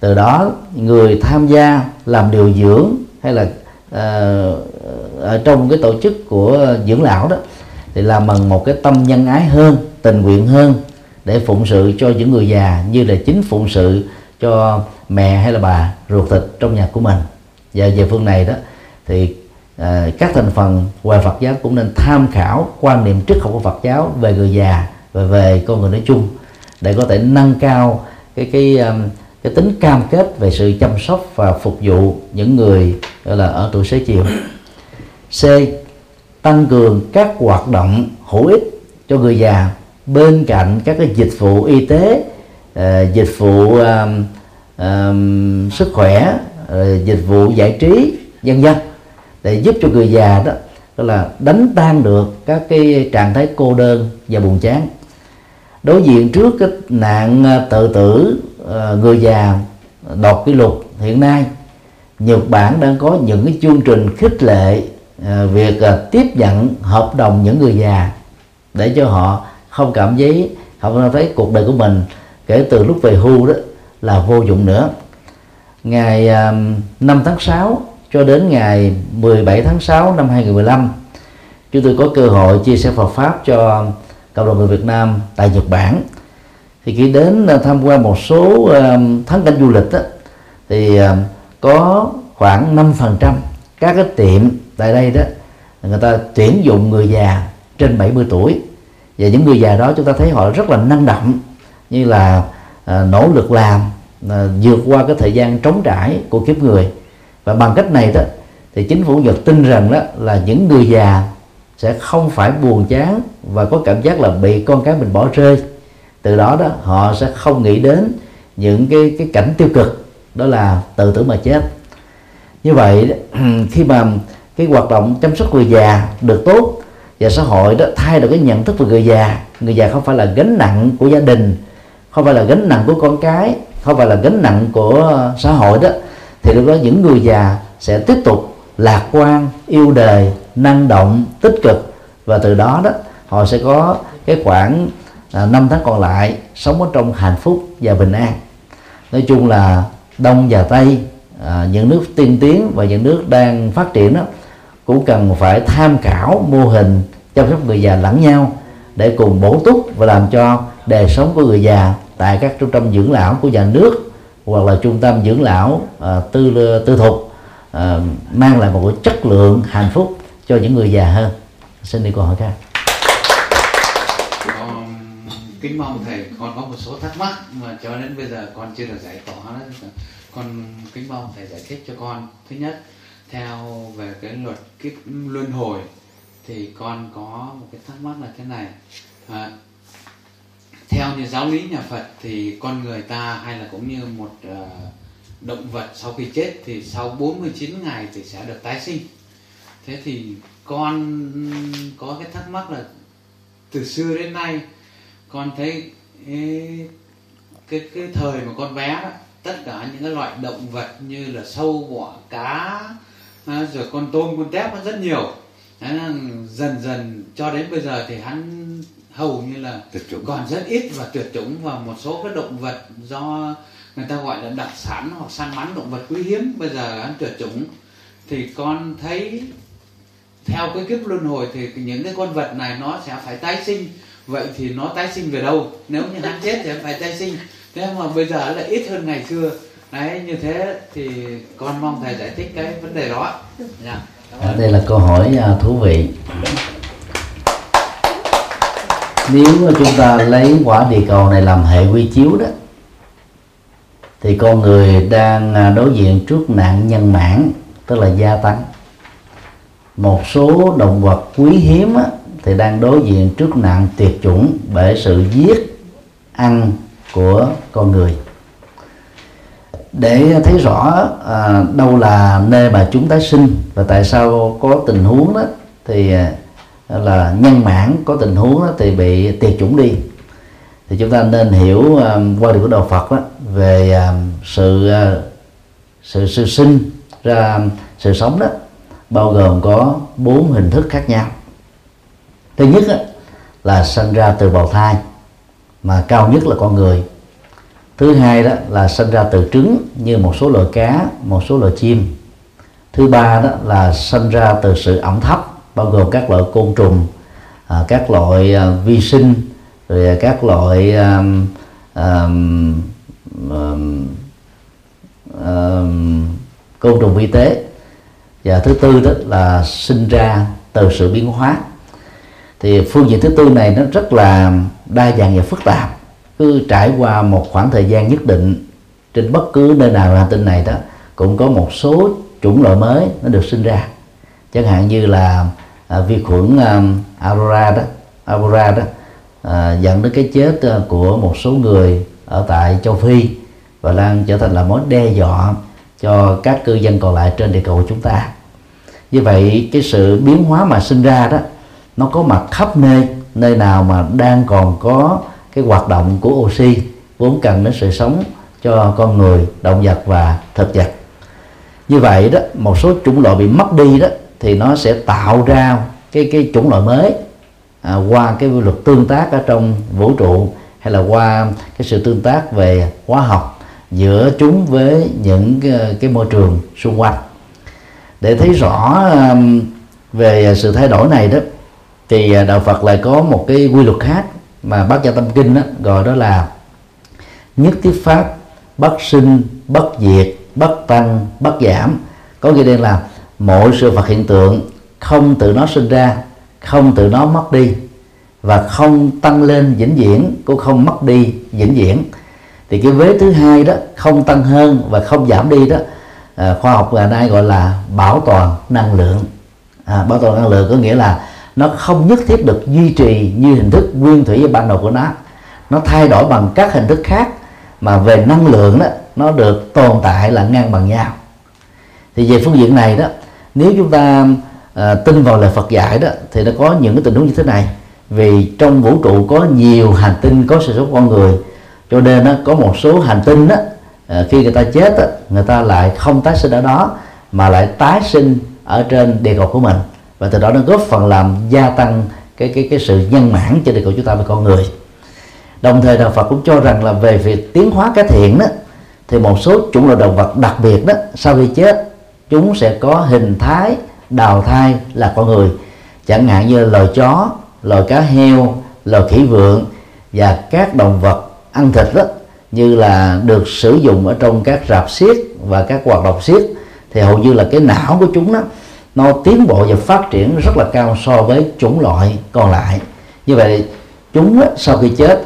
Từ đó người tham gia làm điều dưỡng hay là uh, ở trong cái tổ chức của dưỡng lão đó thì làm bằng một cái tâm nhân ái hơn tình nguyện hơn để phụng sự cho những người già như là chính phụng sự cho mẹ hay là bà ruột thịt trong nhà của mình. Và về phương này đó thì à, các thành phần ngoài Phật giáo cũng nên tham khảo quan niệm triết học của Phật giáo về người già và về con người nói chung để có thể nâng cao cái cái à, cái tính cam kết về sự chăm sóc và phục vụ những người gọi là ở tuổi xế chiều. C. Tăng cường các hoạt động hữu ích cho người già bên cạnh các cái dịch vụ y tế uh, dịch vụ uh, uh, sức khỏe uh, dịch vụ giải trí vân vân để giúp cho người già đó tức là đánh tan được các cái trạng thái cô đơn và buồn chán. Đối diện trước cái nạn ờ, tự tử người già đột kỷ lục hiện nay Nhật Bản đang có những cái chương trình khích lệ việc tiếp nhận hợp đồng những người già để cho họ không cảm thấy không thấy cuộc đời của mình kể từ lúc về hưu đó là vô dụng nữa. Ngày um, 5 tháng 6 cho đến ngày 17 tháng 6 năm 2015 chúng tôi có cơ hội chia sẻ Phật pháp cho cộng đồng người Việt Nam tại Nhật Bản. Thì khi đến uh, tham quan một số um, thắng cảnh du lịch đó, thì um, có khoảng 5% các cái tiệm tại đây đó người ta tuyển dụng người già trên 70 tuổi và những người già đó chúng ta thấy họ rất là năng động như là à, nỗ lực làm à, vượt qua cái thời gian trống trải của kiếp người. Và bằng cách này đó thì chính phủ Nhật tin rằng đó là những người già sẽ không phải buồn chán và có cảm giác là bị con cái mình bỏ rơi. Từ đó đó họ sẽ không nghĩ đến những cái cái cảnh tiêu cực đó là tự tử mà chết. Như vậy khi mà cái hoạt động chăm sóc người già được tốt và xã hội đó thay đổi cái nhận thức về người già. Người già không phải là gánh nặng của gia đình không phải là gánh nặng của con cái không phải là gánh nặng của xã hội đó. Thì lúc đó những người già sẽ tiếp tục lạc quan yêu đời năng động tích cực. Và từ đó đó họ sẽ có cái khoảng à, năm tháng còn lại sống ở trong hạnh phúc và bình an. Nói chung là đông và tây à, những nước tiên tiến và những nước đang phát triển đó cũng cần phải tham khảo mô hình chăm sóc người già lẫn nhau để cùng bổ túc và làm cho đời sống của người già tại các trung tâm dưỡng lão của nhà nước hoặc là trung tâm dưỡng lão à, tư tư thục à, mang lại một cái chất lượng hạnh phúc cho những người già hơn. Xin đi câu hỏi khác. Con kính mong thầy con có một số thắc mắc mà cho đến bây giờ con chưa được giải tỏa con kính mong thầy giải thích cho con. Thứ nhất theo về cái luật kiếp luân hồi thì con có một cái thắc mắc là thế này. À, theo như giáo lý nhà Phật thì con người ta hay là cũng như một uh, động vật sau khi chết thì sau 49 ngày thì sẽ được tái sinh. Thế thì con có cái thắc mắc là từ xưa đến nay con thấy cái cái thời mà con bé đó tất cả những cái loại động vật như là sâu bọ cá à, rồi con tôm con tép nó rất nhiều. Dần dần cho đến bây giờ thì hắn hầu như là tuyệt chủng. còn rất ít và tuyệt chủng và một số cái động vật do người ta gọi là đặc sản hoặc săn bắn động vật quý hiếm. Bây giờ hắn tuyệt chủng. Thì con thấy theo cái kiếp luân hồi thì những cái con vật này nó sẽ phải tái sinh. Vậy thì nó tái sinh về đâu? Nếu như hắn chết thì phải tái sinh. Thế mà bây giờ là ít hơn ngày xưa đấy như thế thì con mong thầy giải thích cái vấn đề đó yeah. Dạ. đây là câu hỏi à, thú vị nếu mà chúng ta lấy quả địa cầu này làm hệ quy chiếu đó thì con người đang à, đối diện trước nạn nhân mãn tức là gia tăng một số động vật quý hiếm á, thì đang đối diện trước nạn tuyệt chủng bởi sự giết ăn của con người để thấy rõ à, đâu là nơi mà chúng tái sinh và tại sao có tình huống đó thì à, là nhân mãn có tình huống đó thì bị tuyệt chủng đi. Thì chúng ta nên hiểu à, qua điều của đạo Phật đó, về à, sự à, sự sự sinh ra sự sống đó bao gồm có bốn hình thức khác nhau. Thứ nhất đó, là sinh ra từ bào thai mà cao nhất là con người thứ hai đó là sinh ra từ trứng như một số loài cá một số loài chim. Thứ ba đó là sinh ra từ sự ẩm thấp bao gồm các loại côn trùng à, các loại à, vi sinh rồi các loại à, à, à, à, côn trùng vi tế. Và thứ tư đó là sinh ra từ sự biến hóa. Thì phương diện thứ tư này nó rất là đa dạng và phức tạp cứ trải qua một khoảng thời gian nhất định trên bất cứ nơi nào hành tinh này đó cũng có một số chủng loại mới nó được sinh ra. Chẳng hạn như là à, vi khuẩn à, Aurora đó Aurora đó à, dẫn đến cái chết à, của một số người ở tại châu Phi và đang trở thành là mối đe dọa cho các cư dân còn lại trên địa cầu của chúng ta. Như vậy cái sự biến hóa mà sinh ra đó nó có mặt khắp nơi nơi nào mà đang còn có cái hoạt động của oxy vốn cần đến sự sống cho con người động vật và thực vật. Như vậy đó một số chủng loại bị mất đi đó thì nó sẽ tạo ra cái cái chủng loại mới à, qua cái luật tương tác ở trong vũ trụ hay là qua cái sự tương tác về hóa học giữa chúng với những cái, cái môi trường xung quanh. Để thấy rõ về sự thay đổi này đó thì à, đạo Phật lại có một cái quy luật khác mà bác gia tâm kinh đó, gọi đó là nhất thiết pháp bất sinh bất diệt bất tăng bất giảm. Có nghĩa đen là mọi sự vật hiện tượng không tự nó sinh ra không tự nó mất đi và không tăng lên vĩnh viễn cũng không mất đi vĩnh viễn. Thì cái vế thứ hai đó không tăng hơn và không giảm đi đó à, khoa học ngày nay gọi là bảo toàn năng lượng. À, bảo toàn năng lượng có nghĩa là nó không nhất thiết được duy trì như hình thức nguyên thủy ban đầu của nó. Nó thay đổi bằng các hình thức khác mà về năng lượng đó nó được tồn tại là ngang bằng nhau. Thì về phương diện này đó nếu chúng ta à, tin vào lời Phật dạy đó thì nó có những cái tình huống như thế này. Vì trong vũ trụ có nhiều hành tinh có sự sống con người cho nên nó có một số hành tinh đó à, khi người ta chết đó, người ta lại không tái sinh ở đó mà lại tái sinh ở trên địa cầu của mình và từ đó nó góp phần làm gia tăng cái cái cái sự nhân mãn trên đời của chúng ta về con người. Đồng thời đạo Phật cũng cho rằng là về việc tiến hóa cái thiện đó, thì một số chủng loại động vật đặc biệt đó, sau khi chết, chúng sẽ có hình thái, đào thai là con người. Chẳng hạn như loài chó, loài cá heo, loài khỉ vượn và các động vật ăn thịt đó, như là được sử dụng ở trong các rạp xiếc và các hoạt động xiếc, thì hầu như là cái não của chúng đó nó tiến bộ và phát triển rất là cao so với chủng loại còn lại. Như vậy, chúng sau khi chết,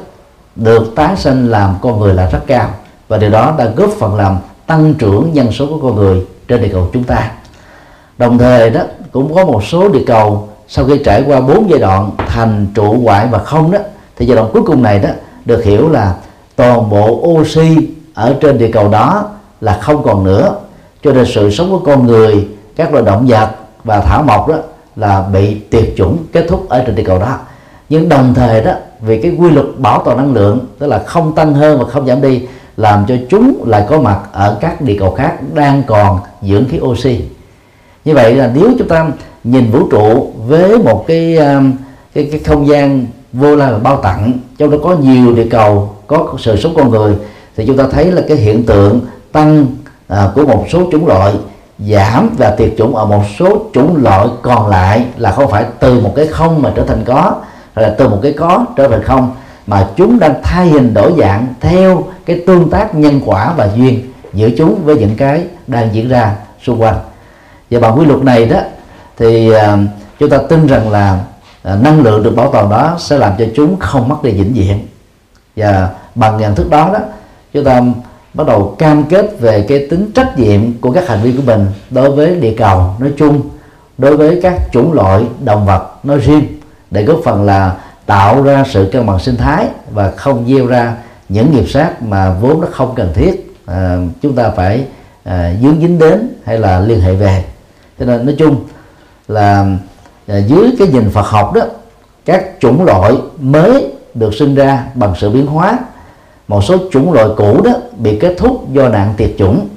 được tái sinh làm con người là rất cao. Và điều đó đã góp phần làm tăng trưởng dân số của con người trên địa cầu chúng ta. Đồng thời đó, cũng có một số địa cầu sau khi trải qua bốn giai đoạn thành trụ hoại và không đó, thì giai đoạn cuối cùng này đó, được hiểu là toàn bộ oxy ở trên địa cầu đó là không còn nữa. Cho nên sự sống của con người, các loài động vật và thảo mộc đó là bị tuyệt chủng kết thúc ở trên địa cầu đó. Nhưng đồng thời đó vì cái quy luật bảo toàn năng lượng tức là không tăng hơn và không giảm đi làm cho chúng lại có mặt ở các địa cầu khác đang còn dưỡng khí oxy. Như vậy là nếu chúng ta nhìn vũ trụ với một cái um, cái, cái không gian vô la và bao tặng trong đó có nhiều địa cầu có sự sống con người thì chúng ta thấy là cái hiện tượng tăng à, của một số chủng loại giảm và tuyệt chủng ở một số chủng loại còn lại là không phải từ một cái không mà trở thành có hay là từ một cái có trở thành không mà chúng đang thay hình đổi dạng theo cái tương tác nhân quả và duyên giữa chúng với những cái đang diễn ra xung quanh. Và bằng quy luật này đó thì uh, chúng ta tin rằng là uh, năng lượng được bảo toàn đó sẽ làm cho chúng không mất đi vĩnh viễn. Và bằng nhận thức đó đó chúng ta bắt đầu cam kết về cái tính trách nhiệm của các hành vi của mình đối với địa cầu nói chung đối với các chủng loại động vật nói riêng để góp phần là tạo ra sự cân bằng sinh thái và không gieo ra những nghiệp sát mà vốn nó không cần thiết à, chúng ta phải à, dướng dính đến hay là liên hệ về. Cho nên nói chung là à, dưới cái nhìn Phật học đó các chủng loại mới được sinh ra bằng sự biến hóa một số chủng loại cũ đó bị kết thúc do nạn tiệt chủng.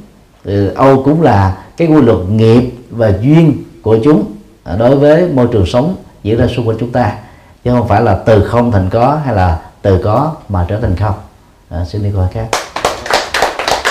Thì Âu cũng là cái quy luật nghiệp và duyên của chúng à, đối với môi trường sống diễn ra xung quanh chúng ta. Chứ không phải là từ không thành có hay là từ có mà trở thành không. À, xin đi câu hỏi khác.